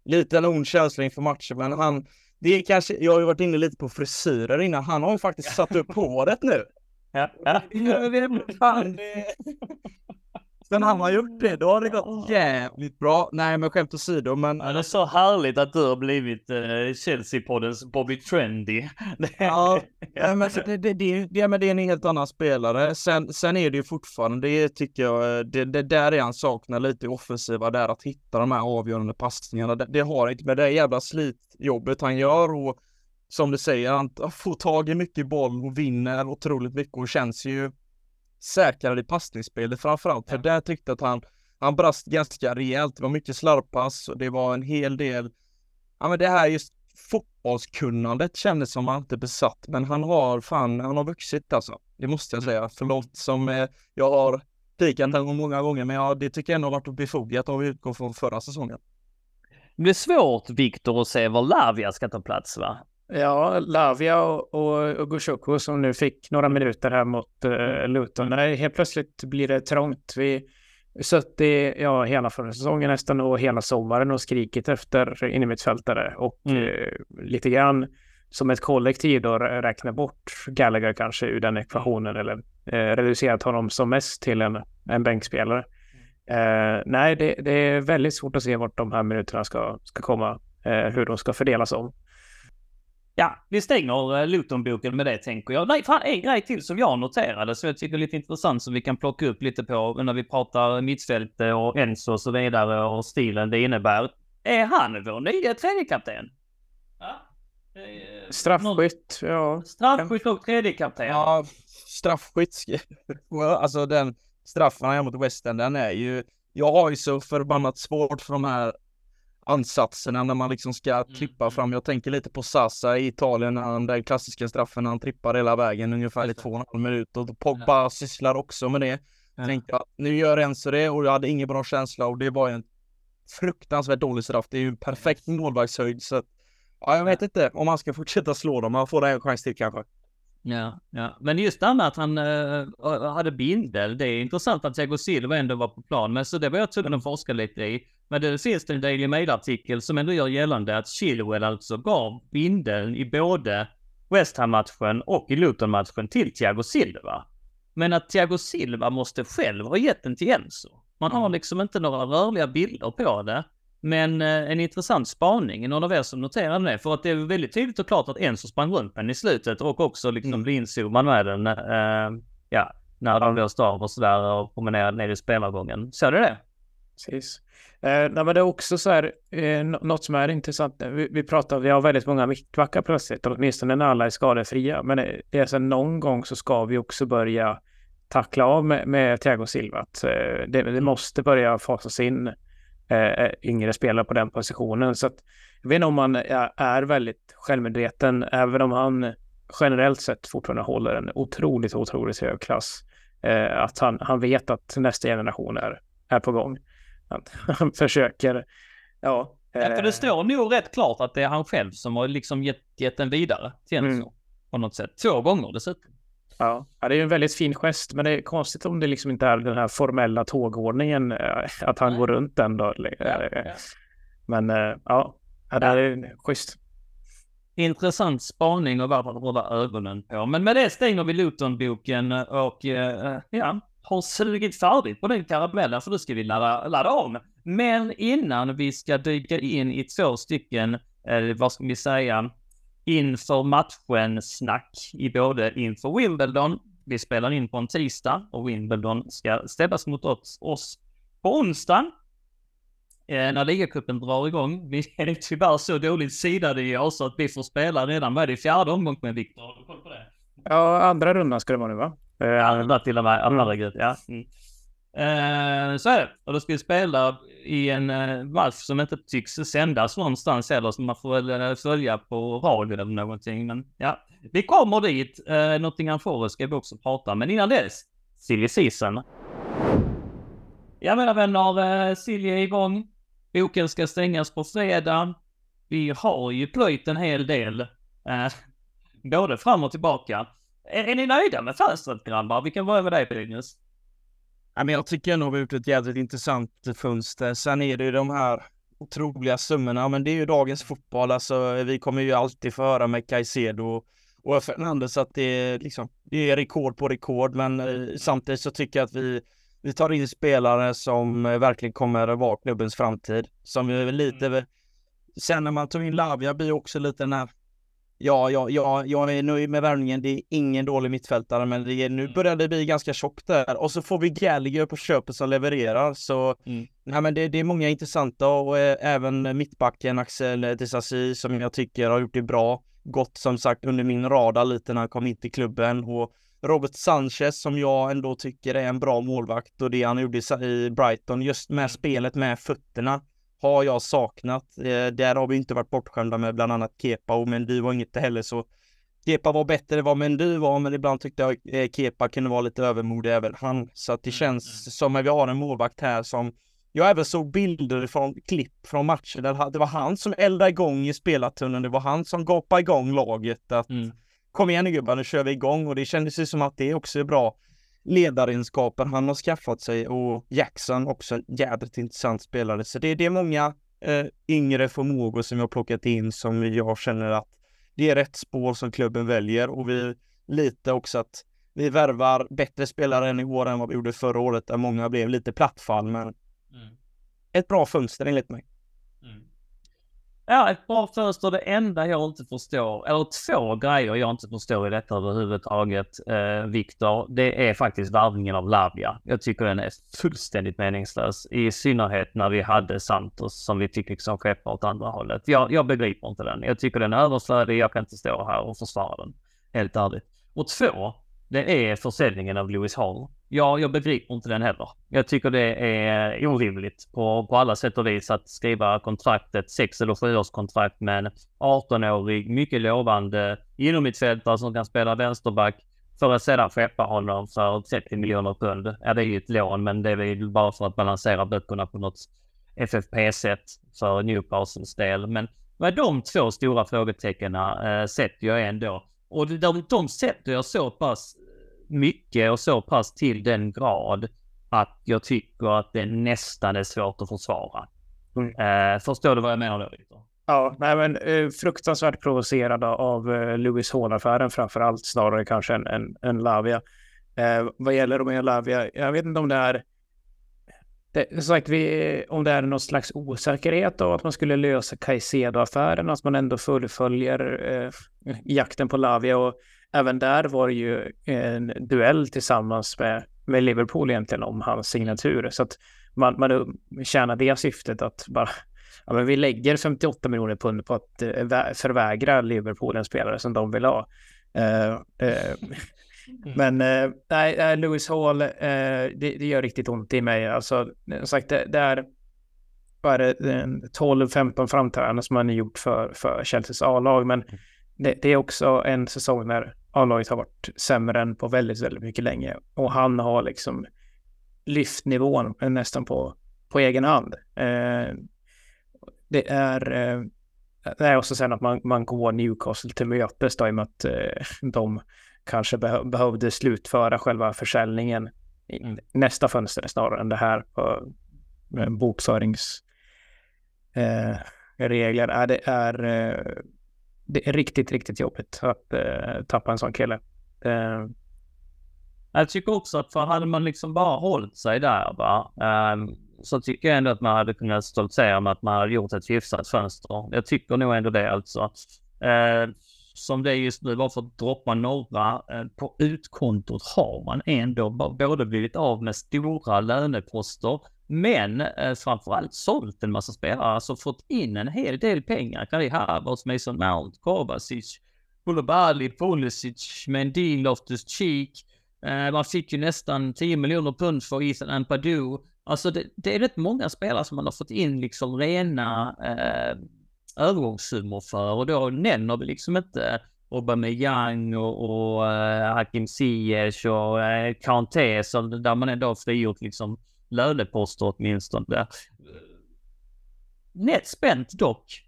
S3: lite en ond känsla inför matchen, men han, det är kanske, jag har ju varit inne lite på frisyrer innan. Han har ju faktiskt satt upp håret nu.
S1: ja, ja.
S3: Sen har gjort det, då har det gått jävligt bra. Nej, men skämt åsido, men...
S1: Ja, det är så härligt att du har blivit uh, Chelsea-poddens Bobby Trendy.
S3: ja, men det, det, det, det, men det är en helt annan spelare. Sen, sen är det ju fortfarande, det tycker jag, det, det där är han saknar lite offensiva, där att hitta de här avgörande passningarna. Det, det har inte med det jävla slitjobbet han gör och som du säger, han får tag i mycket boll och vinner otroligt mycket och känns ju säkrare i passningsspelet framförallt. För där tyckte att han, han brast ganska rejält. Det var mycket slarvpass och det var en hel del, ja men det här just fotbollskunnandet kändes som han inte besatt. Men han har fan, han har vuxit alltså. Det måste jag säga. Förlåt som eh, jag har pikat honom många gånger, men ja, det tycker jag ändå har varit befogat om vi utgår från förra säsongen.
S1: Det är svårt, Viktor, att se var Lavia ska ta plats, va?
S2: Ja, Lavia och, och, och som nu fick några minuter här mot uh, Luton. Nej, helt plötsligt blir det trångt. Vi suttit ja, hela förra säsongen nästan och hela sommaren och skrikit efter innermittfältare och mm. uh, lite grann som ett kollektiv då räkna bort Gallagher kanske ur den ekvationen eller uh, reducerat honom som mest till en, en bänkspelare. Uh, nej, det, det, är väldigt svårt att se vart de här minuterna ska, ska komma, hur de ska fördelas om.
S1: Ja, vi stänger eh, Luton-boken med det tänker jag. Nej, fan en grej till som jag noterade som jag tycker är lite intressant som vi kan plocka upp lite på när vi pratar mittfält och Enzo och så vidare och stilen det innebär. Är han vår nya tredje kapten?
S2: Ja. Straffskytt, ja.
S1: Straffskytt och tredje kapten.
S3: Ja, straffskytt. alltså den straffen han gör mot West End, den är ju... Jag har ju så förbannat svårt för de här ansatserna när man liksom ska mm, klippa fram. Mm. Jag tänker lite på Sasa i Italien, han, den klassiska straffen när han trippar hela vägen ungefär i två och en halv minut och Pogba ja. sysslar också med det. Ja. Tänkte jag, nu gör Enzo det och jag hade ingen bra känsla och det var en fruktansvärt dålig straff. Det är ju en perfekt målvaktshöjd så att, ja, jag vet inte om han ska fortsätta slå dem. Han får en chans till kanske.
S1: Ja, ja, men just det här med att han äh, hade bindel, det är intressant att Thiago Silva ändå var på plan, men så det var jag tvungen att forska lite i. Men det finns en Daily Mail-artikel som ändå gör gällande att Chilwell alltså gav bindeln i både West Ham-matchen och i Luton-matchen till Thiago Silva. Men att Thiago Silva måste själv ha gett den till Enzo. Man har mm. liksom inte några rörliga bilder på det. Men eh, en intressant spaning, någon av er som noterade det, för att det är väldigt tydligt och klart att Enzo sprang runt den i slutet och också liksom mm. blev inzoomad med den, eh, ja, när de blåste av och sådär och promenerade ner i spelargången. Såg du det?
S2: Precis. Eh, nej, men det är också så här, eh, något som är intressant. Vi, vi pratar, vi har väldigt många mittbackar plötsligt, åtminstone när alla är skadefria. Men det är så någon gång så ska vi också börja tackla av med, med Thiago Silva. Att, eh, det, det, måste börja fasas in eh, yngre spelare på den positionen. Så att, jag vet inte om han är väldigt självmedveten, även om han generellt sett fortfarande håller en otroligt, otroligt hög klass. Eh, att han, han vet att nästa generation är, är på gång. Att han försöker, ja.
S1: Eh... ja för det står nog rätt klart att det är han själv som har liksom gett, gett den vidare Enzo. Mm. På något sätt. Två gånger dessutom.
S2: Ja. det är en väldigt fin gest, men det är konstigt om det liksom inte är den här formella tågordningen, eh, att han Nej. går runt den då. Ja, ja. Men eh, ja, det är schysst.
S1: Intressant spaning och varför hålla ögonen på. Men med det stänger vi Luton-boken och eh, ja, har sugit färdigt på den karamellen för nu ska vi ladda, ladda om. Men innan vi ska dyka in i två stycken, eh, vad ska vi säga, inför matchen snack i både inför Wimbledon. Vi spelar in på en tisdag och Wimbledon ska ställas mot oss, på onsdagen. Eh, när ligacupen drar igång. Vi är tyvärr så dåligt sidade i oss att vi får spela redan, vad är det, fjärde omgången med Viktor? Har du koll på det?
S2: Ja, andra rundan ska det vara nu va?
S1: Eh, andra till och med, herregud, ja. Mm. Eh, så är det. Och då ska vi spela i en eh, match som inte tycks sändas någonstans heller, som man får väl eh, följa på radio eller någonting. Men ja, vi kommer dit. Eh, Nottingham Forest ska vi också prata men innan dess, silly season. Ja mina vänner, eh, silly är igång. Boken ska stängas på fredag. Vi har ju plöjt en hel del, eh, både fram och tillbaka. Är, är ni nöjda med fönstret grabbar? Vi kan börja med dig Brynäs.
S3: Men jag tycker ändå vi har gjort ett jävligt intressant fönster. Sen är det ju de här otroliga summorna, men det är ju dagens fotboll. Alltså, vi kommer ju alltid få höra med Caicedo och Fernandes att det är liksom, det är rekord på rekord, men eh, samtidigt så tycker jag att vi, vi tar in spelare som eh, verkligen kommer att vara klubbens framtid. Som vi lite, mm. sen när man tog in Lavia blir också lite den här Ja, ja, ja, jag är nöjd med värvningen. Det är ingen dålig mittfältare, men det är, nu mm. börjar det bli ganska tjockt där. Och så får vi Gallagher på köpet som levererar. Så mm. nej, men det, det, är många intressanta och eh, även mittbacken Axel Disasi som jag tycker har gjort det bra. Gått som sagt under min radar lite när han kom in till klubben. Och Robert Sanchez som jag ändå tycker är en bra målvakt och det han gjorde i Brighton just med mm. spelet med fötterna har jag saknat. Eh, där har vi inte varit bortskämda med bland annat Kepa och Mendy var inget heller så Kepa var bättre än vad Mendy var, men ibland tyckte jag eh, Kepa kunde vara lite övermodig även han. Så att det mm, känns mm. som att vi har en målvakt här som jag även såg bilder från klipp från matcher där det var han som eldade igång i spelartunneln. Det var han som gapade igång laget att mm. kom igen nu gubbar, nu kör vi igång och det kändes ju som att det också är bra ledaregenskaper han har skaffat sig och Jackson också en jädrigt intressant spelare. Så det, det är många eh, yngre förmågor som jag plockat in som jag känner att det är rätt spår som klubben väljer och vi lite också att vi värvar bättre spelare än i år än vad vi gjorde förra året där många blev lite plattfall men mm. ett bra fönster enligt mig.
S1: Ja, ett bra fönster. Det enda jag inte förstår, eller två grejer jag inte förstår i detta överhuvudtaget, eh, Viktor, det är faktiskt varvningen av Lavia. Jag tycker den är fullständigt meningslös. I synnerhet när vi hade Santos som vi fick liksom skeppa åt andra hållet. Jag, jag begriper inte den. Jag tycker den är överflödig. Jag kan inte stå här och försvara den. Helt ärligt. Och två, det är försäljningen av Lewis Hall. Ja, jag begriper inte den heller. Jag tycker det är orimligt på, på alla sätt och vis att skriva kontraktet, sex eller sjuårskontrakt med en 18-årig, mycket lovande inomhittfältare som kan spela vänsterback för att sedan skeppa honom för 30 miljoner pund. Ja, det är ju ett lån, men det är väl bara för att balansera böckerna på något FFP-sätt för Newcastles del. Men vad de två stora frågetecknen eh, sätter jag ändå. Och de, de sätter jag så pass mycket och så pass till den grad att jag tycker att det nästan är svårt att försvara. Mm. Eh, förstår du vad jag menar då, Victor?
S2: Ja, nej men eh, fruktansvärt provocerad av eh, Lewis Hall-affären framför allt, snarare kanske än, än, än Lavia. Eh, vad gäller Romeo Lavia, jag vet inte om det är det, sagt, vi, om det är någon slags osäkerhet av att man skulle lösa Caicedo-affären, att man ändå fullföljer eh, jakten på Lavia och även där var det ju en duell tillsammans med, med Liverpool egentligen om hans signatur. Så att man, man tjänar det syftet att bara, ja men vi lägger 58 miljoner pund på att eh, förvägra Liverpool en spelare som de vill ha. Uh, uh, men uh, nej, Lewis Hall, det, det, gör riktigt ont i mig. Alltså, sagt, det, det är bara 12-15 framträdanden som han har gjort för, för Chelseas A-lag, men mm. det, det, är också en säsong när A-laget har varit sämre än på väldigt, väldigt mycket länge. Och han har liksom lyft nivån nästan på, på egen hand. Eh, det är... Eh, det är också sen att man, man går Newcastle till mötes då i och med att eh, de kanske beh behövde slutföra själva försäljningen mm. nästa fönster snarare än det här på eh, bokföringsregler. Eh, det är eh, det är riktigt, riktigt jobbigt att eh, tappa en sån kille. Eh.
S1: Jag tycker också att för hade man liksom bara hållit sig där va, um, så tycker jag ändå att man hade kunnat stoltsera med att man hade gjort ett hyfsat fönster. Jag tycker nog ändå det alltså. Uh, som det är just nu, bara för att droppa några, eh, på utkontot har man ändå både blivit av med stora löneposter men eh, framförallt sålt en massa spelare, alltså fått in en hel del pengar. Kari Havertz, Mason Mount, Kovacic, Koulibaly, Pulisic, Mendy, Loftus-Cheek. Eh, man fick ju nästan 10 miljoner pund för Ethan Ampadu. Alltså det, det, är rätt många spelare som man har fått in liksom rena eh, övergångssummor för och då nämner vi liksom inte Aubameyang och, och eh, Hakim Ziyech och eh, Kanté, som, där man ändå frigjort liksom löneposter åtminstone. Nätt spänt dock.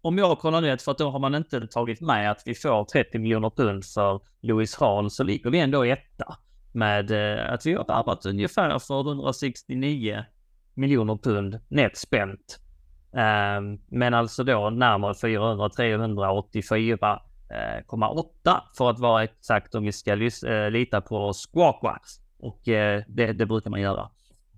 S1: Om jag kollar rätt, för att då har man inte tagit med att vi får 30 miljoner pund för Louis Hahn, så ligger vi ändå etta med eh, att vi har värvat ungefär för 169 miljoner pund nätt spänt. Ehm, men alltså då närmare 400, 384,8 eh, för att vara exakt om vi ska eh, lita på Squawk Och eh, det, det brukar man göra.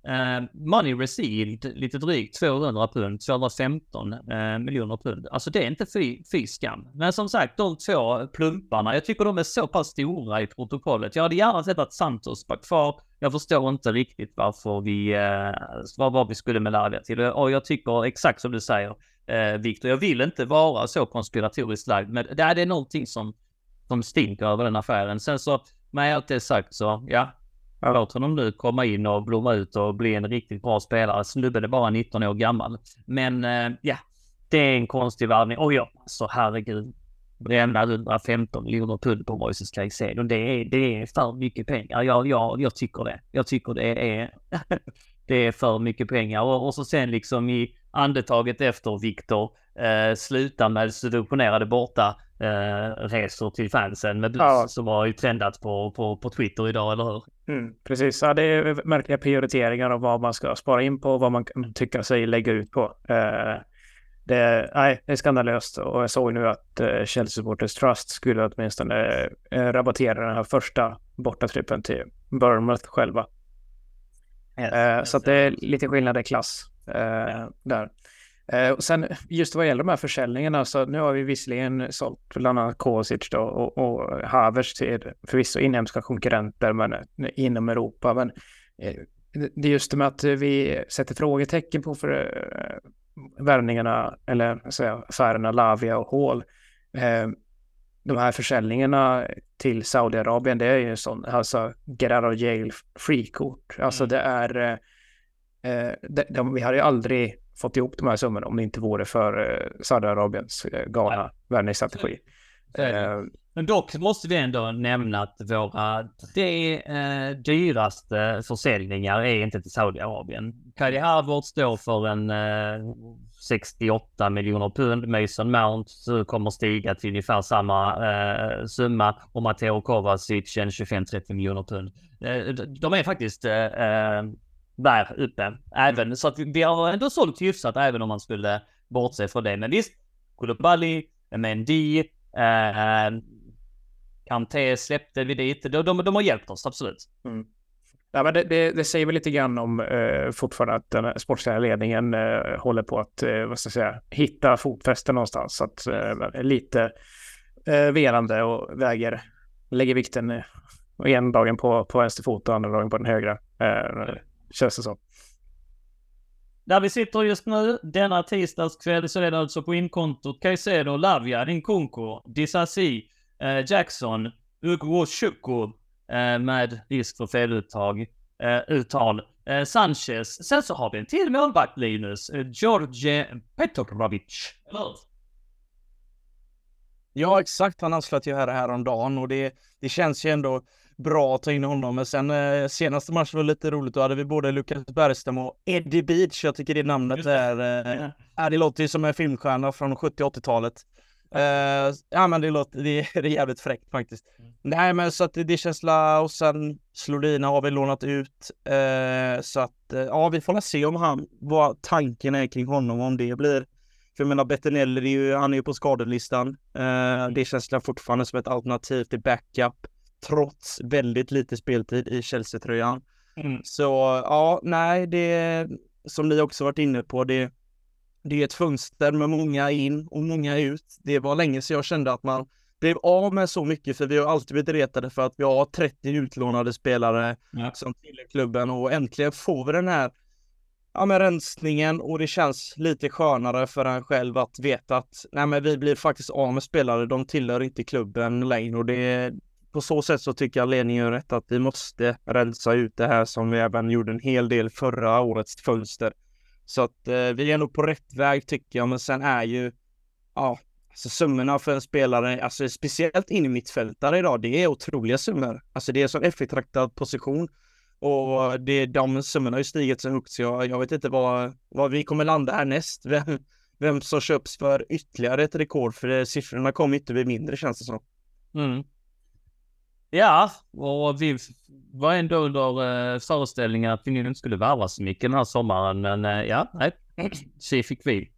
S1: Uh, money received lite drygt 200 pund, 215 uh, eh, miljoner pund. Alltså det är inte fy, fy skam. Men som sagt, de två plumparna, jag tycker de är så pass stora i protokollet. Jag hade gärna sett att Santos var kvar. Jag förstår inte riktigt varför vi, eh, uh, vad, vad vi skulle med Lavia till. Och jag tycker exakt som du säger, uh, Viktor, jag vill inte vara så konspiratoriskt lagd, men det är, det är någonting som, som stinker över den affären. Sen så, med allt det sagt så, ja, Låt honom nu komma in och blomma ut och bli en riktigt bra spelare. Snubben är bara 19 år gammal. Men eh, ja, det är en konstig värvning. Och ja, så herregud. Bränna 115 miljoner pund på Moises Caicedo. Det är, det är för mycket pengar. Jag, jag, jag tycker det. Jag tycker det är, det är för mycket pengar. Och, och så sen liksom i andetaget efter Viktor eh, sluta med subventionerade borta eh, resor till fansen med buss ja. som har ju trendat på, på, på Twitter idag, eller hur?
S2: Mm, precis, ja, det är märkliga prioriteringar av vad man ska spara in på och vad man kan tycka sig lägga ut på. Eh, det, nej, det är skandalöst och jag såg nu att eh, Chelsea Supporters Trust skulle åtminstone eh, rabattera den här första bortatrippen till Bournemouth själva. Yes, eh, yes, så att det är lite skillnad i klass eh, där. Eh, och sen just vad gäller de här försäljningarna så nu har vi visserligen sålt bland annat Kosic då och, och Havers till förvisso inhemska konkurrenter men eh, inom Europa. Men eh, det är just det med att vi sätter frågetecken på för eh, värvningarna eller säga, affärerna Lavia och Hall. Eh, de här försäljningarna till Saudiarabien, det är ju en sån, alltså get out of jail free-kort. Alltså mm. det är, de, de, vi hade ju aldrig fått ihop de här summorna om det inte vore för eh, Saudiarabiens eh, galna värvningsstrategi.
S1: Eh, Men dock måste vi ändå nämna att våra de eh, dyraste försäljningar är inte till Saudiarabien. Kylie Harvard står för en eh, 68 miljoner pund. Mason Mount kommer stiga till ungefär samma eh, summa och Matteo Kovacic en 25-30 miljoner pund. Eh, de är faktiskt eh, eh där uppe. Även så att vi, vi har ändå sålt hyfsat även om man skulle bortse från det. Men visst, Koulibaly, Mendy, eh, Kanté släppte vi dit. De, de, de har hjälpt oss, absolut. Mm.
S2: Ja, men det, det, det, säger väl lite grann om eh, fortfarande att den sportsliga ledningen eh, håller på att eh, vad ska jag säga, hitta fotfäste någonstans. Så att eh, lite eh, velande och väger, lägger vikten eh, en dagen på, på vänster fot och andra dagen på den högra. Eh, Känns det som.
S1: Där vi sitter just nu, denna tisdagskväll, så är det alltså på inkontot Caicedo, Lavia, Nkunku, Disasi, eh, Jackson, Ugo Shuko eh, med risk för feluttag, eh, uttal. Eh, Sanchez. Sen så har vi en till målvakt, Linus. Eh, George Petrovic. Eller
S3: Ja, exakt. Han anslöt ju här häromdagen och det, det känns ju ändå bra att ta in honom. Men sen eh, senaste matchen var lite roligt. Då hade vi både Lukas Bergström och Eddie Beach. Jag tycker det namnet är... Eh, ja. det låter ju som en filmstjärna från 70 80-talet. Uh, ja men det låter, det, är, det är jävligt fräckt faktiskt. Mm. Nej men så att det, det känns la och sen Slodina har vi lånat ut. Uh, så att uh, ja vi får se om han, vad tanken är kring honom om det blir. För jag menar Bettinelli, han är ju på skadelistan. Uh, det känns fortfarande som ett alternativ till backup trots väldigt lite speltid i Chelsea-tröjan. Mm. Så ja, nej, det som ni också varit inne på, det, det är ett fönster med många in och många ut. Det var länge sedan jag kände att man blev av med så mycket, för vi har alltid blivit retade för att vi har 30 utlånade spelare ja. som tillhör klubben och äntligen får vi den här ja, med rensningen och det känns lite skönare för en själv att veta att nej, men vi blir faktiskt av med spelare. De tillhör inte klubben längre och det, på så sätt så tycker jag ledningen gör rätt att vi måste rensa ut det här som vi även gjorde en hel del förra årets fönster. Så att eh, vi är nog på rätt väg tycker jag, men sen är ju ja, alltså summorna för en spelare, alltså speciellt in i mittfältare idag, det är otroliga summor. Alltså det är en sån eftertraktad position och det, de summorna har ju stigit så högt så jag, jag vet inte vad, vad vi kommer landa härnäst. Vem, vem som köps för ytterligare ett rekord, för siffrorna kommer inte bli mindre känns det som. Mm.
S1: Ja, och vi var ändå under eh, föreställningen att vi nu inte skulle värva så mycket den här sommaren. Men eh, ja, nej. Så fick vi.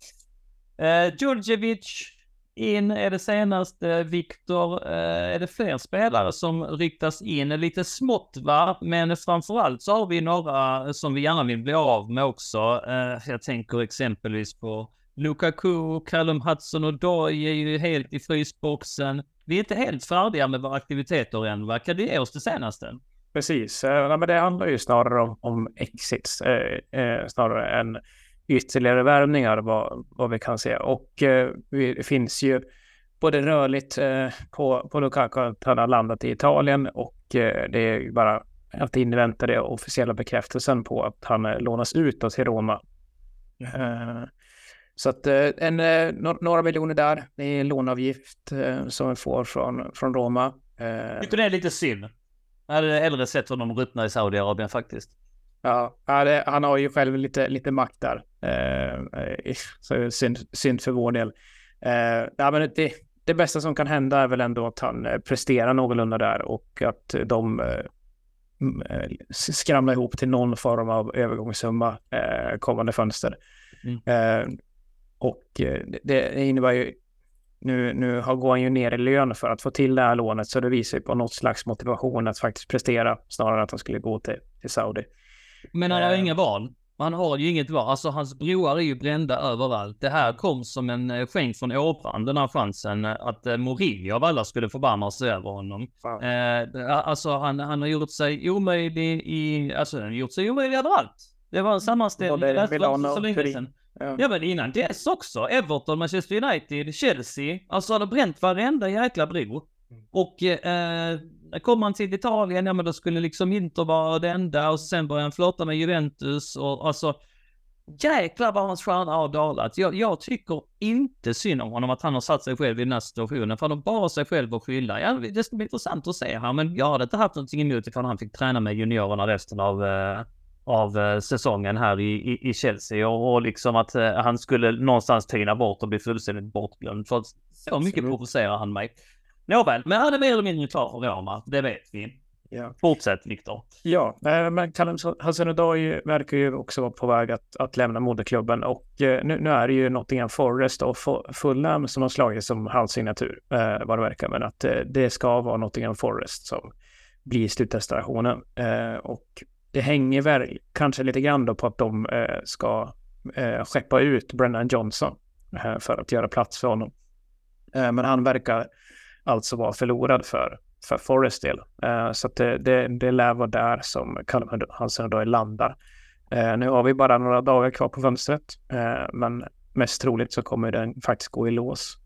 S1: Eh, Djurdjevic. in är det senaste. Viktor, eh, är det fler spelare som ryktas in? Lite smått va, men framförallt så har vi några som vi gärna vill bli av med också. Eh, jag tänker exempelvis på Lukaku, Callum Hudson och Doy är ju helt i frysboxen. Vi är inte helt färdiga med våra aktiviteter än. Vad kan du ge oss det senaste?
S2: Precis, eh, ja, men det handlar ju snarare om, om exits eh, eh, snarare än ytterligare värvningar vad, vad vi kan se. Och eh, det finns ju både rörligt eh, på, på Lukaku att han har landat i Italien och eh, det är bara att invänta den officiella bekräftelsen på att han eh, lånas ut till Roma. Eh, så att eh, en, några miljoner där, det är låneavgift som vi får från, från Roma.
S1: Tycker det är lite synd? Jag hade hellre sett honom ruttna i Saudiarabien faktiskt.
S2: Ja, han har ju själv lite, lite makt där. Eh, så synd, synd för vår del. Eh, ja, men det, det bästa som kan hända är väl ändå att han eh, presterar någorlunda där och att de eh, eh skramlar ihop till någon form av övergångssumma eh, kommande fönster. Mm. Eh, och det innebär ju nu, nu går han ju ner i lön för att få till det här lånet, så det visar ju på något slags motivation att faktiskt prestera snarare än att han skulle gå till, till Saudi.
S1: Men han har uh, inga val. Han har ju inget val. Alltså hans broar är ju brända överallt. Det här kom som en eh, skänk från ovan, den här chansen eh, att Mourinho av alla skulle förbarma sig över honom. Uh, alltså han, han har gjort sig omöjlig i, alltså han har gjort sig omöjlig överallt. Det var en sammanställning. Det
S2: Milano,
S1: så länge sedan. Ja. ja men innan dess också. Everton, Manchester United, Chelsea. Alltså har bränt varenda jäkla bro. Mm. Och eh, kom han till Italien, ja men då skulle liksom inte vara det enda och sen började han flirta med Juventus och alltså jäklar vad hans stjärna har dalat. Jag, jag, tycker inte synd om honom att han har satt sig själv i den här situationen, för han har bara sig själv att skylla. Ja, det ska bli intressant att se här, men jag hade inte haft någonting emot ifall han fick träna med juniorerna resten av, eh, av eh, säsongen här i, i, i Chelsea och, och, liksom att eh, han skulle någonstans tyna bort och bli fullständigt bortglömd. För så mycket provocerar han mig. Nåväl, men han är mer eller mindre klar för Roma, det vet vi. Ja. Fortsätt Viktor.
S2: Ja, eh, men Callum Hudson-Odoi verkar ju också vara på väg att, att lämna moderklubben och nu, nu är det ju Nottingham Forest och Fulham som har slagit som halvsignatur eh, vad det verkar, men att eh, det ska vara Nottingham Forest som blir slutdestinationen. Eh, och det hänger väl kanske lite grann då på att de eh, ska eh, skeppa ut Brennan Johnson eh, för att göra plats för honom. Eh, men han verkar alltså vara förlorad för, för Forrest del. Eh, så att det, det, det lär vara där som Callum Hansen då landar. Eh, nu har vi bara några dagar kvar på fönstret, eh, men mest troligt så kommer den faktiskt gå i lås.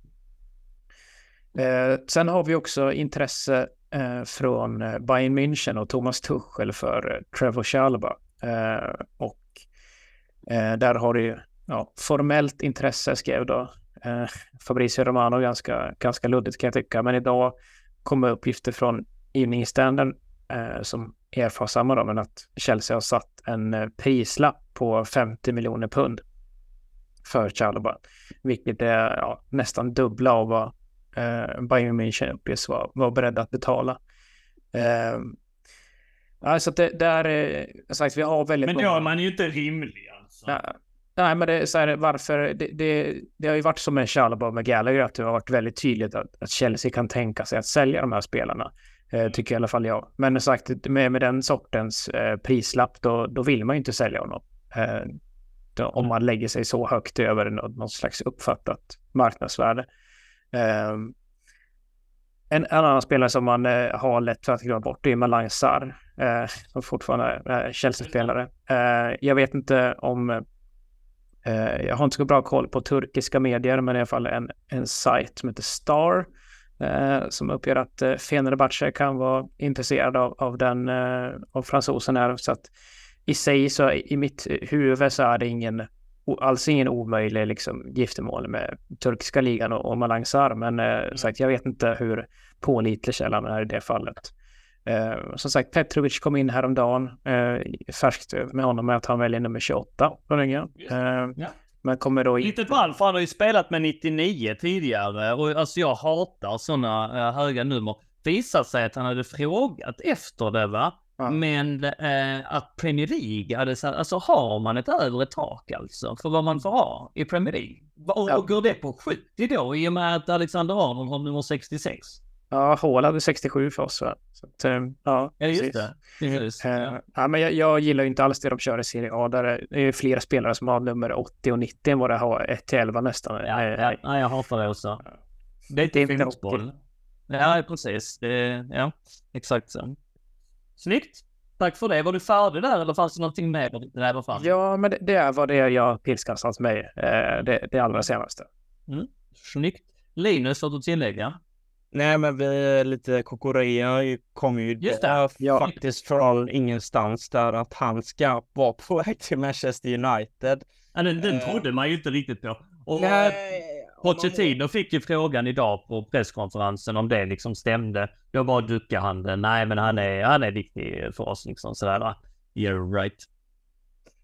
S2: Eh, sen har vi också intresse eh, från eh, Bayern München och Thomas Tuchel för eh, Trevor Chalba. Eh, och eh, där har det ja, formellt intresse skrev då eh, Fabrizio Romano ganska, ganska luddigt kan jag tycka. Men idag kommer uppgifter från Evening Standard eh, som erfar samma då, men att Chelsea har satt en prislapp på 50 miljoner pund för Chalba, vilket är ja, nästan dubbla av vad eh, Bayern München vara var beredda att betala. Eh, alltså det, där, eh, sagt, vi har väldigt
S1: Men då är man ju inte rimlig alltså.
S2: Nej, nej men det är så här, varför, det, det, det, har ju varit som med Chalaba med Gallagher, att det har varit väldigt tydligt att, att Chelsea kan tänka sig att sälja de här spelarna. Eh, mm. tycker i alla fall jag. Men sagt, med, med den sortens eh, prislapp, då, då vill man ju inte sälja honom. Eh, då, om mm. man lägger sig så högt över något, något slags uppfattat marknadsvärde. Ehm, en, en, annan spelare som man eh, har lätt för att glömma bort är Malang Sarr, eh, som fortfarande är eh, Chelsea-spelare. Eh, jag vet inte om... Eh, jag har inte så bra koll på turkiska medier, men i alla fall en, en sajt som heter Star eh, som uppger att eh, Fenerbahce kan vara intresserad av, av den, av fransosen här. Så att i sig så i mitt huvud så är det ingen alls ingen omöjlig liksom, giftermål med turkiska ligan och, och Malang Sar, men eh, mm. sagt, jag vet inte hur pålitlig källan är i det fallet. Eh, som sagt, Petrovic kom in häromdagen, eh, färskt med honom med att han väljer nummer 28 på ringen. Eh, ja. Men kommer då
S1: Lite ball, för han har ju spelat med 99 tidigare och alltså jag hatar sådana uh, höga nummer. Visar sig att han hade frågat efter det va?
S2: Ja.
S1: Men eh, att Premier League hade så alltså har man ett övre tak alltså för vad man får ha i Premier League? Och,
S2: Ja.
S1: och går det på 70 då i och med att Alexander Arnold har nummer 66?
S2: Ja, Hall hade 67 för oss. va? Så att, eh, ja,
S1: Ja, just
S2: precis.
S1: det. Precis.
S2: Eh,
S1: Ja.
S2: ja, men jag, jag gillar ju inte alls det de kör i Serie A. Där det är fler spelare som har nummer 80 och 90 än vad det har 1 till 11 nästan.
S1: Ja,
S2: Eh,
S1: ja, ja, jag hatar det också. Det är inte fotboll. Ja, precis. Det, ja, exakt så. Snyggt. Tack för det. Var du färdig där eller fanns det någonting mer? Nej, vad fan.
S2: Ja, men det, det var det jag tillskansat mig. Eh, det, det allra senaste.
S1: Snyggt. Linus, har du att tillägga?
S3: Nej men vi lite Kokorea kommer ju
S1: Just det.
S3: där
S2: Ja.
S3: faktiskt från ingenstans där att han ska vara på väg till Manchester United.
S1: Ja, den, den
S3: Eh.
S1: trodde man ju inte riktigt på. Och
S3: Nej,
S1: Pochettino fick ju frågan idag på presskonferensen om det liksom stämde. Då bara duckade han det. Nej, men han är, han är viktig för oss liksom sådär. Yeah, right.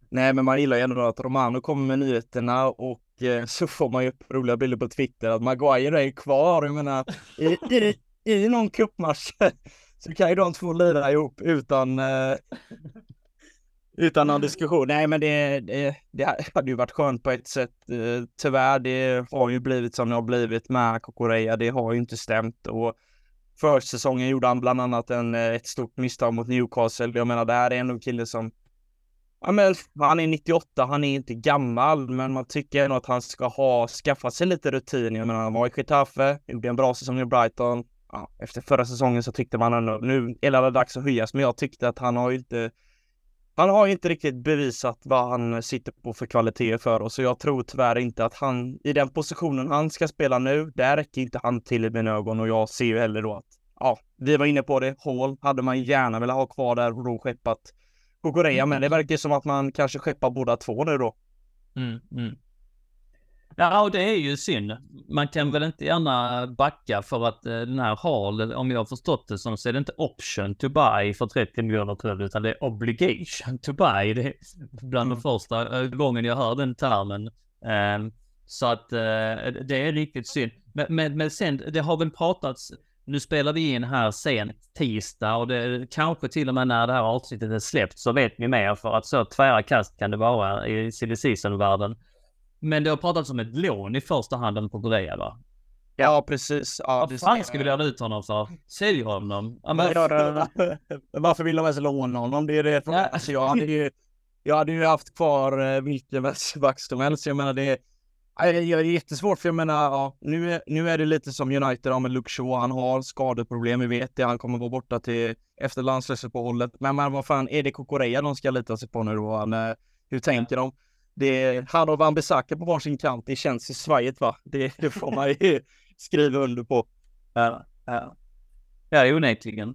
S3: Nej, men man gillar ju ändå att Romano kommer med nyheterna och eh, så får man ju upp roliga bilder på Twitter att Maguire är kvar. Jag menar, i, i, i någon cupmatch så kan ju de två lira ihop utan eh, utan någon diskussion. Nej, men det, det, det hade ju varit skönt på ett sätt. Eh, tyvärr, det har ju blivit som det har blivit med Kokorea. Det har ju inte stämt och försäsongen gjorde han bland annat en, eh, ett stort misstag mot Newcastle. Jag menar, det här är ändå en kille som Ja, men han är 98, han är inte gammal, men man tycker ändå att han ska ha skaffat sig lite rutin. Jag menar, han var i Getafe, gjorde en bra säsong i Brighton. Ja, efter förra säsongen så tyckte man ändå, nu är det dags att höjas, men jag tyckte att han har ju inte han har inte riktigt bevisat vad han sitter på för kvaliteter för oss, så jag tror tyvärr inte att han i den positionen han ska spela nu, där räcker inte han till i mina ögon och jag ser ju heller då att ja, vi var inne på det, Hall hade man gärna velat ha kvar där och då skeppat Korea, men det verkar som att man kanske skeppar båda två nu då.
S1: Mm, mm. Ja, och det är ju synd. Man kan väl inte gärna backa för att eh, den här Hall, om jag har förstått det som, så är det inte option to buy för 30 miljoner jag, utan det är obligation to buy. Det är bland de första eh, gången jag hör den termen. Ehm, så att eh, det är riktigt synd. Men, men, men sen, det har väl pratats, nu spelar vi in här sent tisdag och det kanske till och med när det här avsnittet är släppt så vet vi mer för att så tvära kast kan det vara i silly season-världen. Men det har pratats om ett lån i första hand på Korea va?
S3: Ja, precis. Ja,
S1: Vad fan ska vi göra ut honom för? Sälj honom. Ja, men,
S3: Varför vill de ens låna honom? Det är det.
S1: Ja.
S3: Alltså, jag hade ju, jag hade ju haft kvar eh, vilken vänsterback som helst. Jag menar, det är, det är jättesvårt för jag menar, ja, nu, är, nu är det lite som United har med Luke Shaw. Han har skadeproblem, vi vet det. Han kommer vara borta till efter landslagsuppehållet. Men, men vad fan, är det Kokorea de ska lita sig på nu då? Han, hur tänker de? Det är han och Van Besaka på varsin kant. Det känns ju svajigt va? Det, det får man ju skriva under på.
S1: ja, ja. ja, onekligen.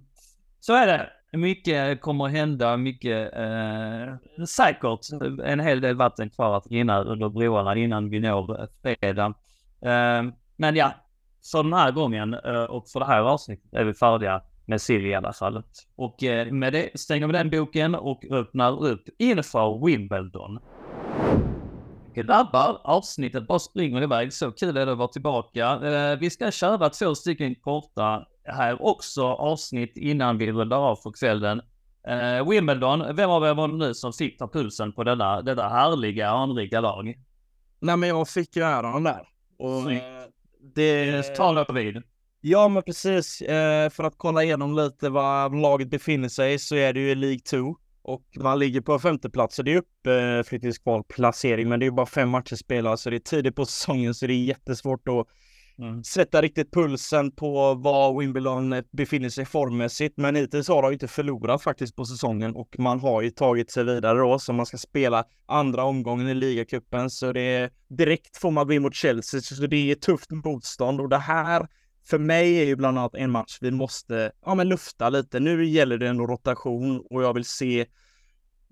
S1: Så är det. Mycket kommer att hända, mycket eh, säkert en hel del vatten kvar att rinna under broarna innan vi når fredag. Eh, men ja, för den här gången eh, och för det här avsnittet är vi färdiga med Siri i alla fall. Och eh, med det stänger vi den boken och öppnar upp inför Wimbledon. Grabbar, avsnittet bara springer iväg. Så kul är det att vara tillbaka. Eh, vi ska köra två stycken korta här också avsnitt innan vi rundar av för kvällen. Eh, Wimbledon, vem av er var det nu som fick ta pulsen på denna, detta härliga anrika lag?
S3: Nej, men jag fick ju äran där. Och,
S1: Snyggt.
S3: eh, det,
S1: Ta det vid.
S3: Ja, men precis. Eh, för att kolla igenom lite var laget befinner sig så är det ju League 2 och man ligger på femte plats så det är uppflyttningskval placering, men det är ju bara fem matcher spelade så det är tidigt på säsongen så det är jättesvårt att
S1: Mm.
S3: sätta riktigt pulsen på var Wimbledon befinner sig formmässigt. Men hittills har de inte förlorat faktiskt på säsongen och man har ju tagit sig vidare då så man ska spela andra omgången i ligacupen så det är direkt får man bli mot Chelsea så det är tufft motstånd och det här för mig är ju bland annat en match vi måste ja, men lufta lite. Nu gäller det en rotation och jag vill se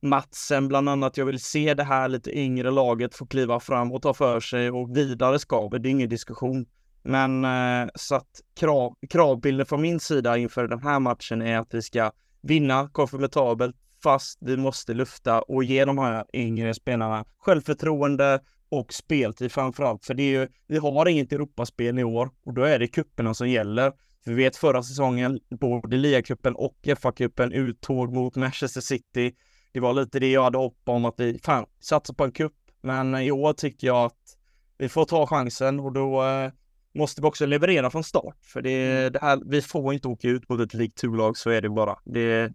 S3: Matsen bland annat. Jag vill se det här lite yngre laget få kliva fram och ta för sig och vidare ska vi. Det är ingen diskussion. Men eh, så att krav, kravbilden från min sida inför den här matchen är att vi ska vinna komfortabelt fast vi måste lufta och ge de här yngre spelarna självförtroende och speltid framförallt. För det är ju, vi har inget Europaspel i år och då är det kupperna som gäller. Vi vet förra säsongen, både ligacupen och FA-cupen, uttåg mot Manchester City. Det var lite det jag hade hopp om att vi, fan, satsar på en cup. Men i år tycker jag att vi får ta chansen och då eh, måste vi också leverera från start. För det,
S1: Mm.
S3: det här, vi får inte åka ut mot ett League 2-lag, så är det bara. Det,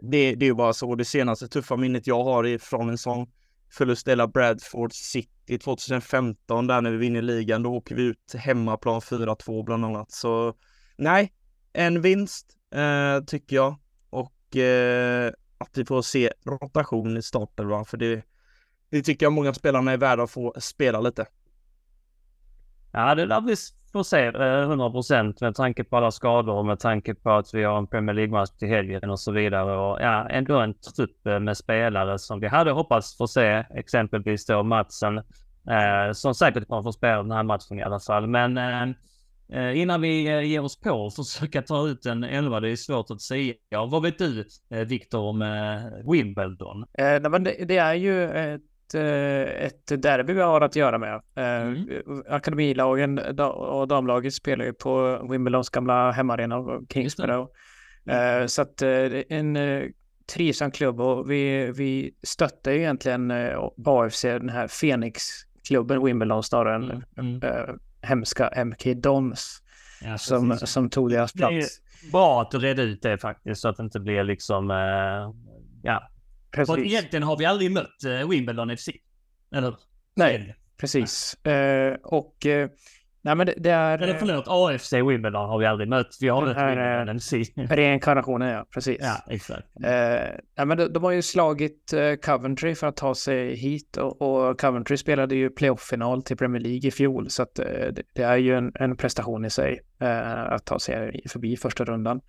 S3: det, det är ju bara så. Det senaste tuffa minnet jag har är från en sån förlust Bradford City 2015 där när vi vinner ligan. Då åker vi ut hemmaplan 4-2 bland annat. Så nej, en vinst eh, tycker jag. Och eh, att vi får se rotation i starten. För det, det tycker jag många spelarna är värda att få spela lite.
S1: Ja, det lär bli Får se 100 procent med tanke på alla skador och med tanke på att vi har en Premier League-match till helgen och så vidare. Och ja, ändå en trupp eh, med spelare som vi hade hoppats få se, exempelvis då Matsen, eh, som säkert kommer få spela den här matchen i alla fall. Men eh, eh innan vi eh, ger oss på att försöka ta ut en elva, det är svårt att säga. Vad vet du, eh, Viktor, om eh, Wimbledon?
S2: Eh, nej, men det, det är ju ett, eh, ett derby vi har att göra med. Eh,
S1: Mm.
S2: Akademilagen och damlaget spelar ju på Wimbledons gamla hemmaarena, Kings Meadow. Eh, så att en trivsam klubb och vi, vi stöttar ju egentligen AFC, den här Phoenix-klubben Wimbledon snarare än
S1: Mm, mm.
S2: hemska MK Dons
S1: Ja,
S2: som,
S1: precis.
S2: som tog deras
S1: Det är
S2: plats.
S1: bra att du redde ut det faktiskt så att det inte blir liksom, eh, ja. För
S2: Precis.
S1: egentligen har vi aldrig mött eh, Wimbledon FC. Eller hur?
S2: Nej, precis. Eh, och eh, nej, men det, det är
S1: Eller förlåt, AFC Wimbledon har vi aldrig mött. Vi har mött Wimbledon FC.
S2: reinkarnationen, ja, precis.
S1: ja, exakt.
S2: Eh, nej, men de, de har ju slagit Coventry för att ta sig hit och, och Coventry spelade ju playoff-final till Premier League i fjol så att det, det är ju en, en prestation i sig att ta sig förbi första rundan.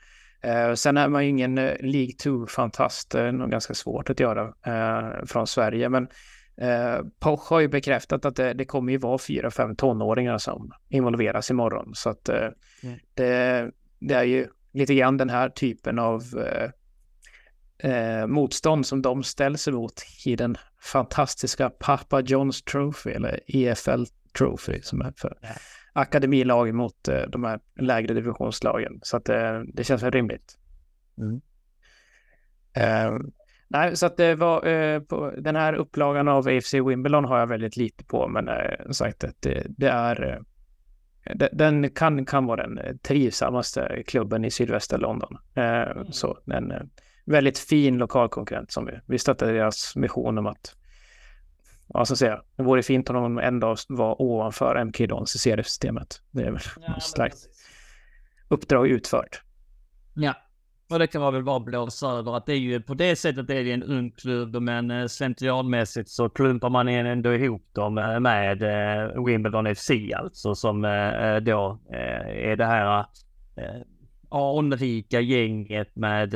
S2: Eh, sen är man ju ingen eh, League 2-fantast, det är nog ganska svårt att göra eh, från Sverige men eh, Poch har ju bekräftat att det, det kommer ju vara fyra, fem tonåringar som involveras imorgon så att eh,
S1: Mm.
S2: det, det är ju lite grann den här typen av eh, eh, motstånd som de ställs emot i den fantastiska Papa John's Trophy eller EFL Trophy som är för. Akademilag mot eh, de här lägre divisionslagen. Så att eh, det känns väl rimligt.
S3: Mm.
S2: Eh, nej, så att det var eh, på den här upplagan av AFC Wimbledon har jag väldigt lite på, men eh, som sagt att det, det är eh, de- den kan, kan vara den trivsammaste klubben i sydvästra London. Eh, Så en eh, väldigt fin lokal konkurrent som vi, vi stöttar deras mission om att Ja, så säger jag. Det vore fint om de en dag var ovanför MK Dons i seriesystemet. Det är väl
S1: Ja,
S2: starkt uppdrag utfört.
S1: Ja. Och det kan man väl bara blåsa över att det är ju på det sättet är det en ung klubb men eh, slentrianmässigt så klumpar man ändå ihop dem eh, med eh, Wimbledon FC alltså som då är det här anrika gänget med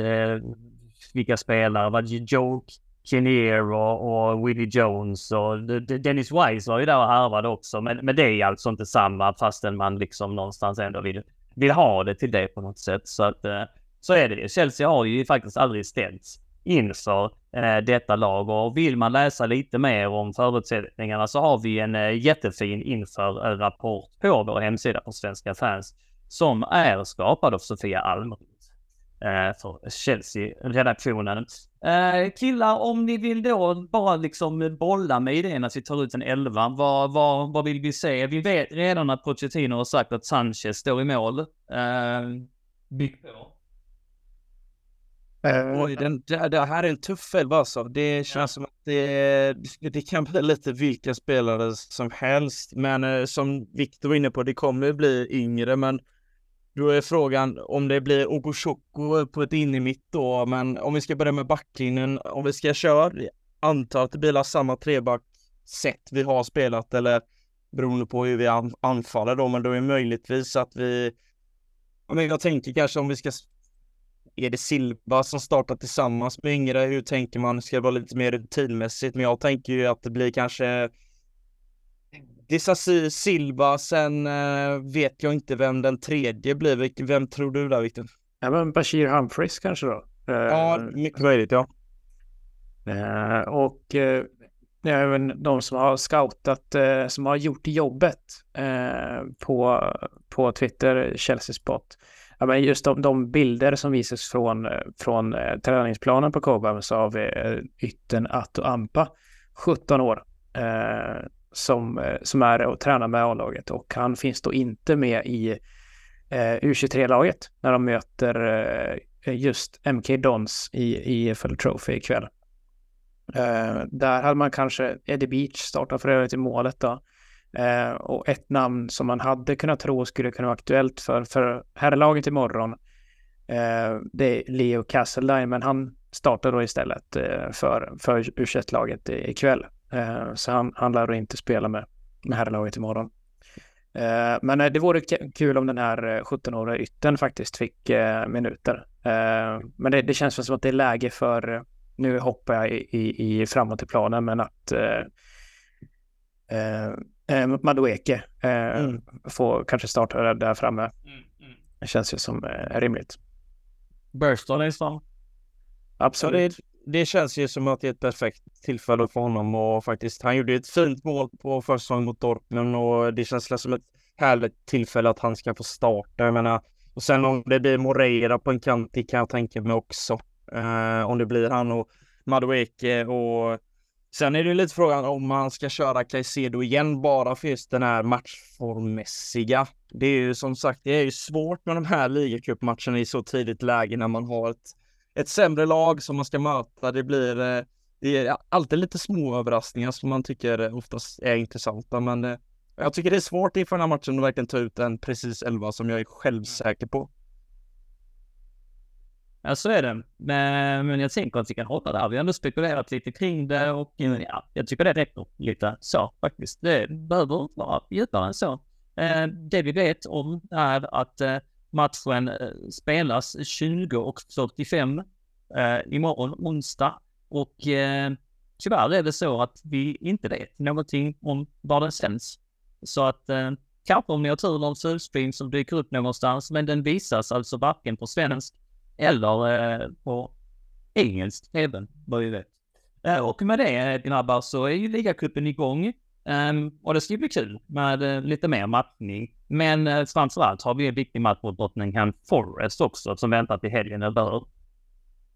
S1: vilka spelare, vad Joe Kinnear och, och Willie Jones och Dennis Wise var ju där och harvade också. Men, men det är alltså inte samma fastän man liksom någonstans ändå vill, vill ha det till det på något sätt. Så att eh, så är det ju. Chelsea har ju faktiskt aldrig ställts inför eh, detta lag. Och vill man läsa lite mer om förutsättningarna så har vi en eh, jättefin inför-rapport på vår hemsida för svenska fans som är skapad av Sofia Almroth för Chelsea-redaktionen. Eh, killar, om ni vill då bara liksom bolla med idén att vi tar ut en elva, vad, vad, vad vill vi se? Vi vet redan att Pochettino har sagt att Sanchez står i mål. Eh, bygg på.
S2: Eh,
S3: Oj, den, det, det här är en tuff elva alltså. Det känns som att det, det kan bli lite vilka spelare som helst. Men eh, som Viktor var inne på, det kommer bli yngre. Men då är frågan om det blir Ogoshoko på ett in i mitt då. Men om vi ska börja med backlinjen, om vi ska köra, antar att det blir samma treback sätt vi har spelat eller beroende på hur vi anfaller då. Men då är möjligtvis att vi, men jag tänker kanske om vi ska är det Silva som startar tillsammans med yngre? Hur tänker man? Ska det vara lite mer rutinmässigt? Men jag tänker ju att det blir kanske Disasi Silva, sen eh, vet jag inte vem den tredje blir. Vem tror du där Viktor?
S2: ja, men Bashir Humphries kanske då. Eh,
S3: Ja, mycket möjligt ja.
S2: eh, och eh, även de som har scoutat, eh, som har gjort jobbet eh, på, på Twitter, Chelsea Spot. Ja, men just de, de bilder som visas från, från eh, träningsplanen på Cobhams av eh, ytten Atto Ampa, 17 år, eh, som, eh, som är och tränar med A-laget och han finns då inte med i eh, U23-laget när de möter eh, just MK Dons i, EFL Trophy ikväll. Eh, där hade man kanske Eddie Beach starta för övrigt i målet då. Eh, och ett namn som man hade kunnat tro skulle kunna vara aktuellt för, för herrlaget imorgon. Eh, det är Leo Castledine, men han startar då istället eh, för, för U21-laget ikväll. Eh, så han, han lär då inte spela med, med herrlaget imorgon. Eh, men eh, det vore kul om den här 17-åriga ytten faktiskt fick minuter. Men det, det känns som att det är läge för, nu hoppar jag i, i, i framåt i planen, men att eh, Madueke eh, mm. får kanske starta där framme. Mm, mm. Det känns ju som eh, rimligt.
S1: Burston är stan.
S3: Absolut. Det, känns ju som att det är ett perfekt tillfälle för honom och faktiskt, han gjorde ett fint mål på försäsongen mot Dortmund och det känns som ett härligt tillfälle att han ska få starta. Jag menar, och sen om det blir Moreira på en kant, det kan jag tänka mig också. Eh, om det blir han och Madueke och Sen är det lite frågan om man ska köra Caicedo igen bara för just den här matchformmässiga. Det är ju som sagt, det är ju svårt med de här ligacupmatcherna i så tidigt läge när man har ett, ett sämre lag som man ska möta. Det blir eh, det är alltid lite små överraskningar som man tycker oftast är intressanta, men eh, jag tycker det är svårt inför den här matchen att verkligen ta ut en precis elva som jag är självsäker på.
S1: Ja, så är det. Men, men jag tänker att vi kan hoppa där. Vi har ändå spekulerat lite kring det och eh, ja, jag tycker det räcker lite så faktiskt. Det behöver inte vara djupare än så. Eh, det vi vet om är att eh, matchen eh, spelas 20.45 eh, imorgon onsdag och eh, tyvärr är det så att vi inte vet någonting om var den sänds. Så att eh, kanske om ni har tur någon surfstream som dyker upp någonstans, men den visas alltså varken på svensk eller eh, på engelsk även, vad vi vet. Eh, och med det eh, grabbar så är ju ligacupen igång. Um, och det ska bli kul med uh, lite mer matchning. Men uh, framförallt har vi en viktig match mot Nottingham Forest också som väntar till helgen eller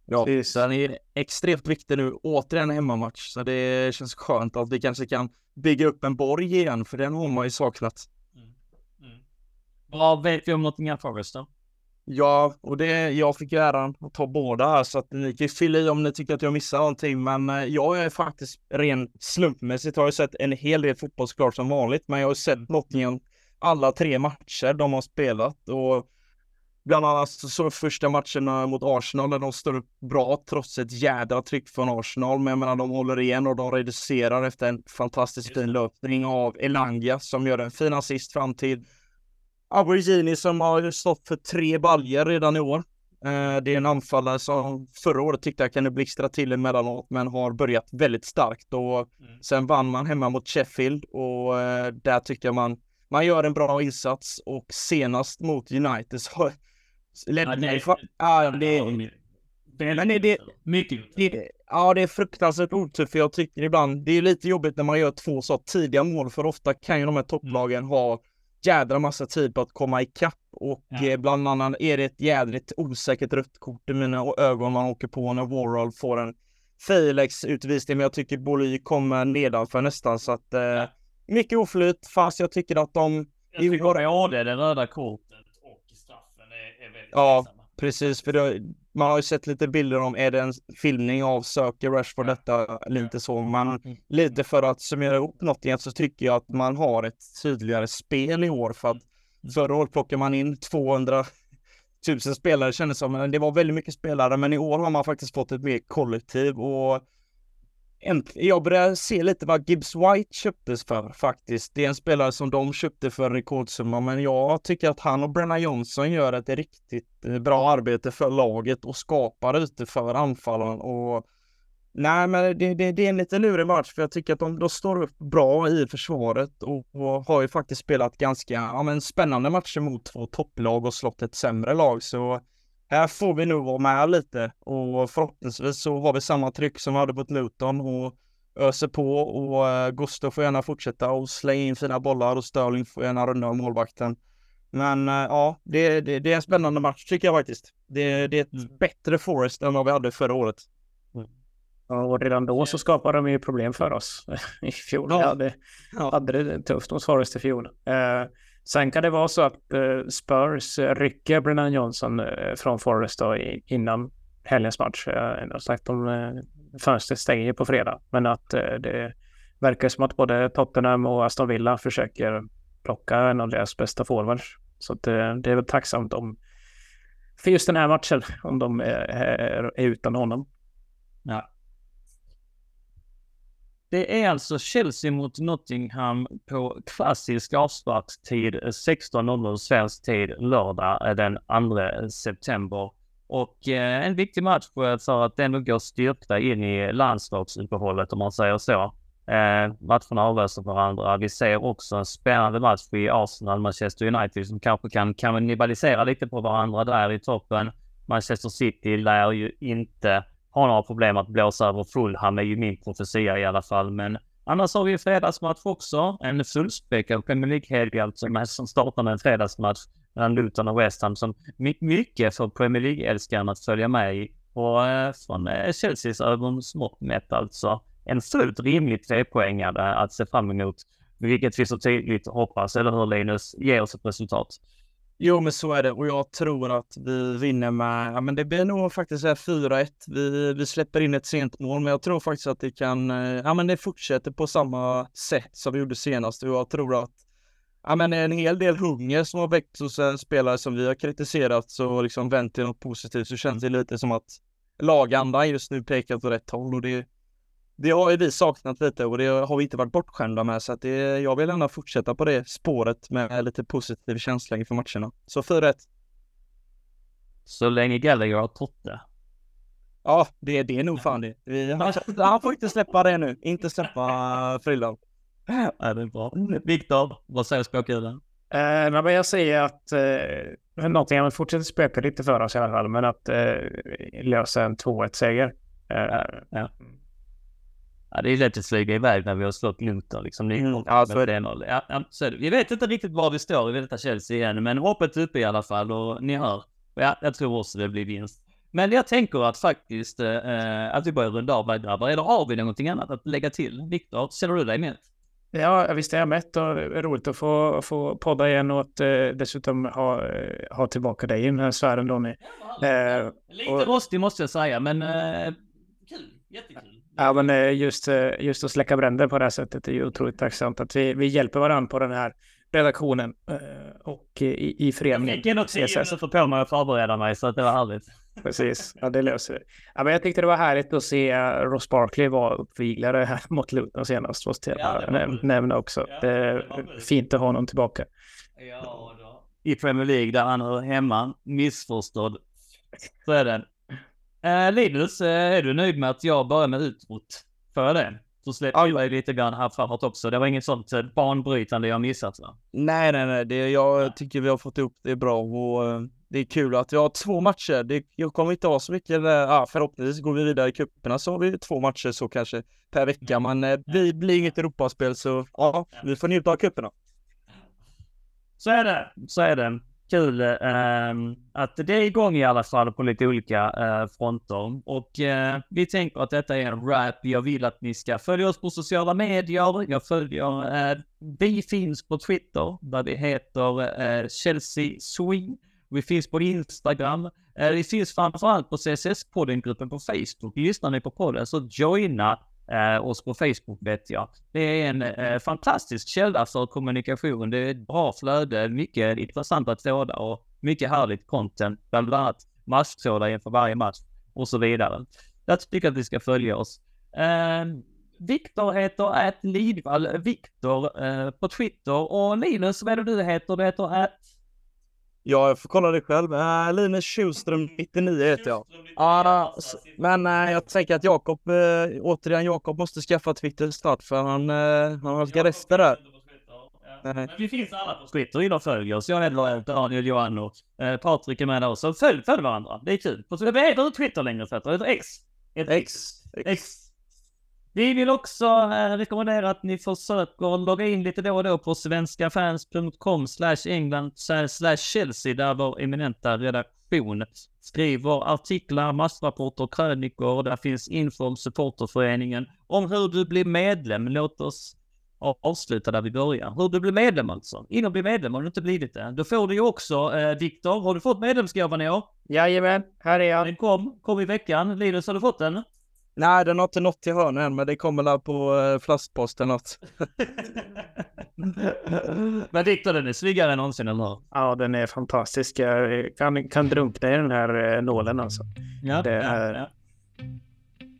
S3: Ja, Precis. den är extremt viktig nu. Återigen hemmamatch, så det känns skönt att vi kanske kan bygga upp en borg igen, för den har man ju saknat. Mm.
S1: Mm. Vad vet vi om Nottingham Forest då?
S3: Ja, och det, jag fick ju äran att ta båda här så att ni kan fylla i om ni tycker att jag missar någonting. Men eh, jag är faktiskt ren slumpmässigt har jag sett en hel del fotboll såklart som vanligt. Men jag har sett. Nottingham alla tre matcher de har spelat och bland annat så första matcherna mot Arsenal där de står upp bra trots ett jädra tryck från Arsenal. Men jag menar de håller igen och de reducerar efter en fantastiskt fin löpning av Elanga som gör en fin assist fram till Aborigini som har stått för tre baljer redan i år. Eh, det är en anfallare som förra året tyckte jag kunde blixtra till emellanåt men har börjat väldigt starkt och mm. sen vann man hemma mot Sheffield och eh, där tycker jag man man gör en bra insats och senast mot United så ledde ja, det, ja, det, men det, det, mycket. Det, ja, det är fruktansvärt otufft för jag tycker ibland det är lite jobbigt när man gör två så tidiga mål för ofta kan ju de här topplagen mm. ha jädra massa tid på att komma ikapp och ja. Eh, bland annat är det ett jädrigt osäkert rött kort i mina ögon man åker på när Warhol får en Felix utvisning men jag tycker Boly kommer nedanför nästan så att eh, ja. mycket oflyt fast jag tycker att de
S1: jag tycker både det röda kortet och straffen är, är väldigt
S3: Ja. Precis för det, man har ju sett lite bilder om, är det en filmning av söker Rashford detta lite så, men mm. lite för att summera något igen så tycker jag att man har ett tydligare spel i år för att mm. förra året plockade man in 200 000 spelare kändes som, det var väldigt mycket spelare, men i år har man faktiskt fått ett mer kollektiv och jag börjar se lite vad Gibbs White köptes för faktiskt. Det är en spelare som de köpte för rekordsumma, men jag tycker att han och Brenna Johnson gör ett riktigt eh, bra arbete för laget och skapar ute för anfallen och Nej, men det, det, det, är en lite lurig match för jag tycker att de, de står upp bra i försvaret och, och, har ju faktiskt spelat ganska ja, men spännande matcher mot två topplag och slått ett sämre lag. Så här får vi nog vara med lite och förhoppningsvis så har vi samma tryck som vi hade på Luton och öser på och uh, Gustav får gärna fortsätta och slänga in fina bollar och Sterling får gärna runda av målvakten. Men uh, ja, det, det, det, är en spännande match tycker jag faktiskt. Det, det är ett mm. bättre Forest än vad vi hade förra året.
S2: Mm. Ja, och redan då så skapade de ju problem för oss i fjol. Ja. Vi hade, ja. hade det tufft mot Forest i fjol. Uh, sen kan det vara så att eh, Spurs rycker Brennan Johnson eh, från Forest då, innan helgens match. Jag har sagt om eh, fönstret stänger på fredag. Men att det verkar som att både Tottenham och Aston Villa försöker plocka en av deras bästa forwards. Så det, det, är väl tacksamt om för just den här matchen om de är, är, är utan honom.
S1: Ja. Det är alltså Chelsea mot Nottingham på klassisk avsparkstid eh, 16.00 svensk tid lördag eh, den 2 eh, september. Och eh, en viktig match för att ändå gå styrkta in i landslagsuppehållet om man säger så. Eh, matcherna avlöser varandra. Vi ser också en spännande match i Arsenal-Manchester United som kanske kan kannibalisera lite på varandra där i toppen. Manchester City lär ju inte har några problem att blåsa över Fulham är ju min profetia i alla fall. Men annars har vi fredagsmatch också. En fullspäckad Premier League-helg alltså som startar med en fredagsmatch mellan Luton och West Ham som mycket för Premier League-älskaren att följa med i. Och eh, från eh, Chelseas ögon smått mätt alltså en fullt rimlig trepoängare att se fram emot. Vilket vi så tydligt hoppas, eller hur Linus, ger oss ett resultat.
S3: Jo, men så är det. Och jag tror att vi vinner med, ja men det blir nog faktiskt 4-1. Vi, vi släpper in ett sent mål, men jag tror faktiskt att det kan, eh, ja men det fortsätter på samma sätt som vi gjorde senast. Och jag tror att ja men en hel del hunger som har väckts hos en spelare som vi har kritiserat så liksom vänt till något positivt så känns det lite som att lagandan just nu pekar åt rätt håll. Och det, det har ju vi saknat lite och det har vi inte varit bortskämda med så att det, jag vill gärna fortsätta på det spåret med lite positiv känsla inför matcherna. Så 4-1.
S1: Så länge Gallagher har Totte.
S3: Ja, det, det är nog fan det. Vi, han, han får inte släppa det nu. Inte släppa frillan.
S1: Ja, det är bra. Viktor, vad säger spåkulan?
S2: Eh, men jag säger att eh, Nottingham fortsätter spöka lite för oss i alla fall, men att eh, lösa en 2-1-seger. Eh,
S1: ja. Ja, det är lätt att flyga iväg när vi har slått Luton liksom. Mm, ja, så är det. Ja, ja, så är det. Vi vet inte riktigt var vi står i detta Chelsea igen, men hoppet är uppe i alla fall och ni hör. Ja, jag tror också det blir vinst. Men jag tänker att faktiskt eh, att vi börjar runda av här grabbar. Eller har vi någonting annat att lägga till? Viktor, känner du dig med?
S2: Ja, visst är jag mätt och det är roligt att få, få podda igen och att eh, dessutom ha, eh, ha tillbaka dig i den här sfären Donny.
S1: Eh, Lite och... rostig måste jag säga, men eh, kul, jättekul.
S2: Ja, men eh, just, eh, just att släcka bränder på det här sättet är ju otroligt tacksamt att vi, vi hjälper varandra på den här redaktionen eh, och i, i föreningen. Jag
S1: fick ändå tio minuter på mig att förbereda mig så att det var härligt.
S2: Precis, ja det löser vi. Ja, men jag tyckte det var härligt att se Ross Barkley vara uppviglare här mot Luton senast. Måste jag ja, näm nämna också. Ja, det är fint att ha honom tillbaka.
S1: Ja. I Premier League där han är hemma, missförstådd. Så är det. Eh, Linus, eh, är du nöjd med att jag börjar med utrot? Jag det? Så släpper jag lite grann här framåt också. Det var inget sånt eh, banbrytande jag missat va?
S3: Nej, nej, nej. Det, jag tycker vi har fått ihop det bra och eh, det är kul att vi har två matcher. Det, jag kommer inte ha så mycket, ja, förhoppningsvis går vi vidare i cuperna så har vi två matcher så kanske per vecka. Mm. Men eh, vi blir inget Europaspel så ja, vi får njuta av cuperna.
S1: Så är det, så är det kul eh, att det är igång i alla fall på lite olika eh, fronter. Och eh, vi tänker att detta är en rap. Jag vill att ni ska följa oss på sociala medier. Jag följer, eh, vi finns på Twitter där vi heter eh, Chelsea Swing. Vi finns på Instagram. Eh, vi finns framförallt på CSS-podden-gruppen på Facebook. Lyssnar ni på podden så joina eh, oss på Facebook vet jag. Det är en eh, fantastisk källa för kommunikation. Det är ett bra flöde, mycket intressanta trådar och mycket härligt content, bland annat matchtrådar inför varje match och så vidare. Jag tycker att vi ska följa oss. Eh, Viktor heter att Lidvall Viktor eh, på Twitter och Linus, vad är det du heter? Du heter att
S3: Ja, jag får kolla det själv. Äh, Linus Tjurström 99 heter jag. Ja, men äh, jag tänker att Jakob, äh, återigen Jakob måste skaffa Twitter snart för han, äh, han har rester där.
S1: Men vi finns alla på Twitter, in och följ oss. Jag heter Daniel Johan och eh, Patrik är med där också. Följ, följ varandra, det är kul. Vad heter du Twitter längre? Det heter X.
S3: X. X.
S1: X. Vi vill också eh, rekommendera att ni försöker logga in lite då och då på svenskafans.com slash England slash Chelsea där vår eminenta redaktion skriver artiklar, massrapporter, krönikor. Där finns info om supporterföreningen, om hur du blir medlem. Låt oss avsluta där vi börjar. Hur du blir medlem alltså. In och bli medlem om du inte blivit det. Då får du ju också, eh, Viktor, har du fått medlemsgåvan i år?
S2: Jajamän, här är jag.
S1: Den kom, kom i veckan. Linus, har du fått den?
S3: Nej, den har inte nått till hörnen än, men det kommer där på eh, flaskposten något.
S1: men Viktor, den är snyggare än någonsin, eller hur?
S2: Ja, den är fantastisk. Jag kan, kan drunkna i den här eh, nålen alltså.
S1: Ja,
S2: Det
S1: ja,
S2: är-
S1: ja.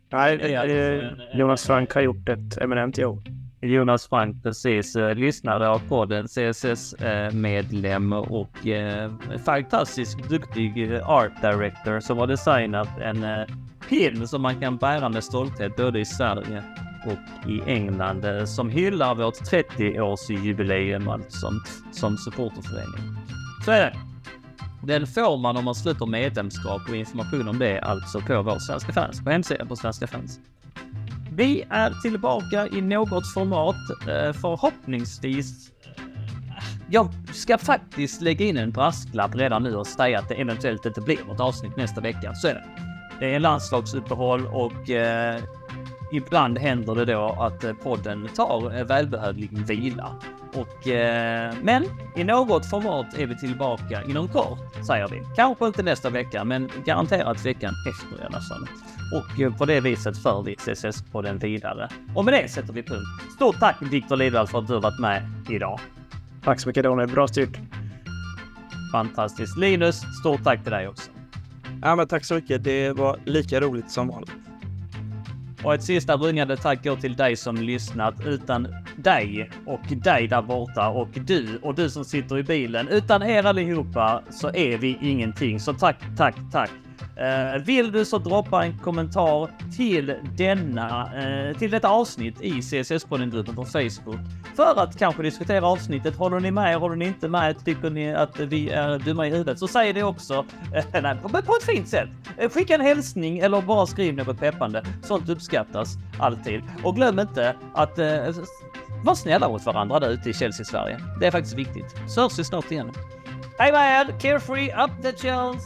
S2: Nej,
S1: Det är alltså
S2: eh, Jonas Frank har gjort ett eminent jobb.
S1: Jonas Frank, precis, eh, lyssnare av podden, CSS-medlem eh, och eh, fantastiskt duktig eh, art director som har designat en eh, film som man kan bära med stolthet både i Sverige och i England eh, som hyllar vårt 30-årsjubileum alltså som supporterförening. Så är det. Den får man om man sluter medlemskap och information om det alltså på vår Svenska fans, på hemsidan på Svenska fans. Vi är tillbaka i något format, eh, förhoppningsvis. Jag ska faktiskt lägga in en brasklapp redan nu och säga att det eventuellt inte blir något avsnitt nästa vecka. Så är det. Det är landslagsuppehåll och eh, ibland händer det då att eh, podden tar eh, välbehövlig vila. Och, eh, men i något format är vi tillbaka inom kort, säger vi. Kanske inte nästa vecka, men garanterat veckan efter i alla fall. Och eh, på det viset för vi CSS-podden vidare. Och med det sätter vi punkt. Stort tack Viktor Lidvall för att du har varit med idag.
S2: Tack så mycket Daniel, bra styrt.
S1: Fantastiskt. Linus, stort tack till dig också.
S3: Ja, men tack så mycket. Det var lika roligt som vanligt.
S1: Och ett sista rungande tack går till dig som lyssnat. Utan dig och dig där borta och du och du som sitter i bilen. Utan er allihopa så är vi ingenting. Så tack, tack, tack. Eh, vill du så droppa en kommentar till denna, eh, till detta avsnitt i CSS-podden-gruppen på Facebook. För att kanske diskutera avsnittet. Håller ni med? Håller ni inte med? Tycker ni att vi är dumma i huvudet? Så säg det också. Eh, nej, på, på ett fint sätt. Eh, skicka en hälsning eller bara skriv något peppande. Sånt uppskattas alltid. Och glöm inte att eh, Var vara snälla mot varandra där ute i Chelsea-Sverige. Det är faktiskt viktigt. Så hörs vi snart igen. Hej med er! Carefree up the chills!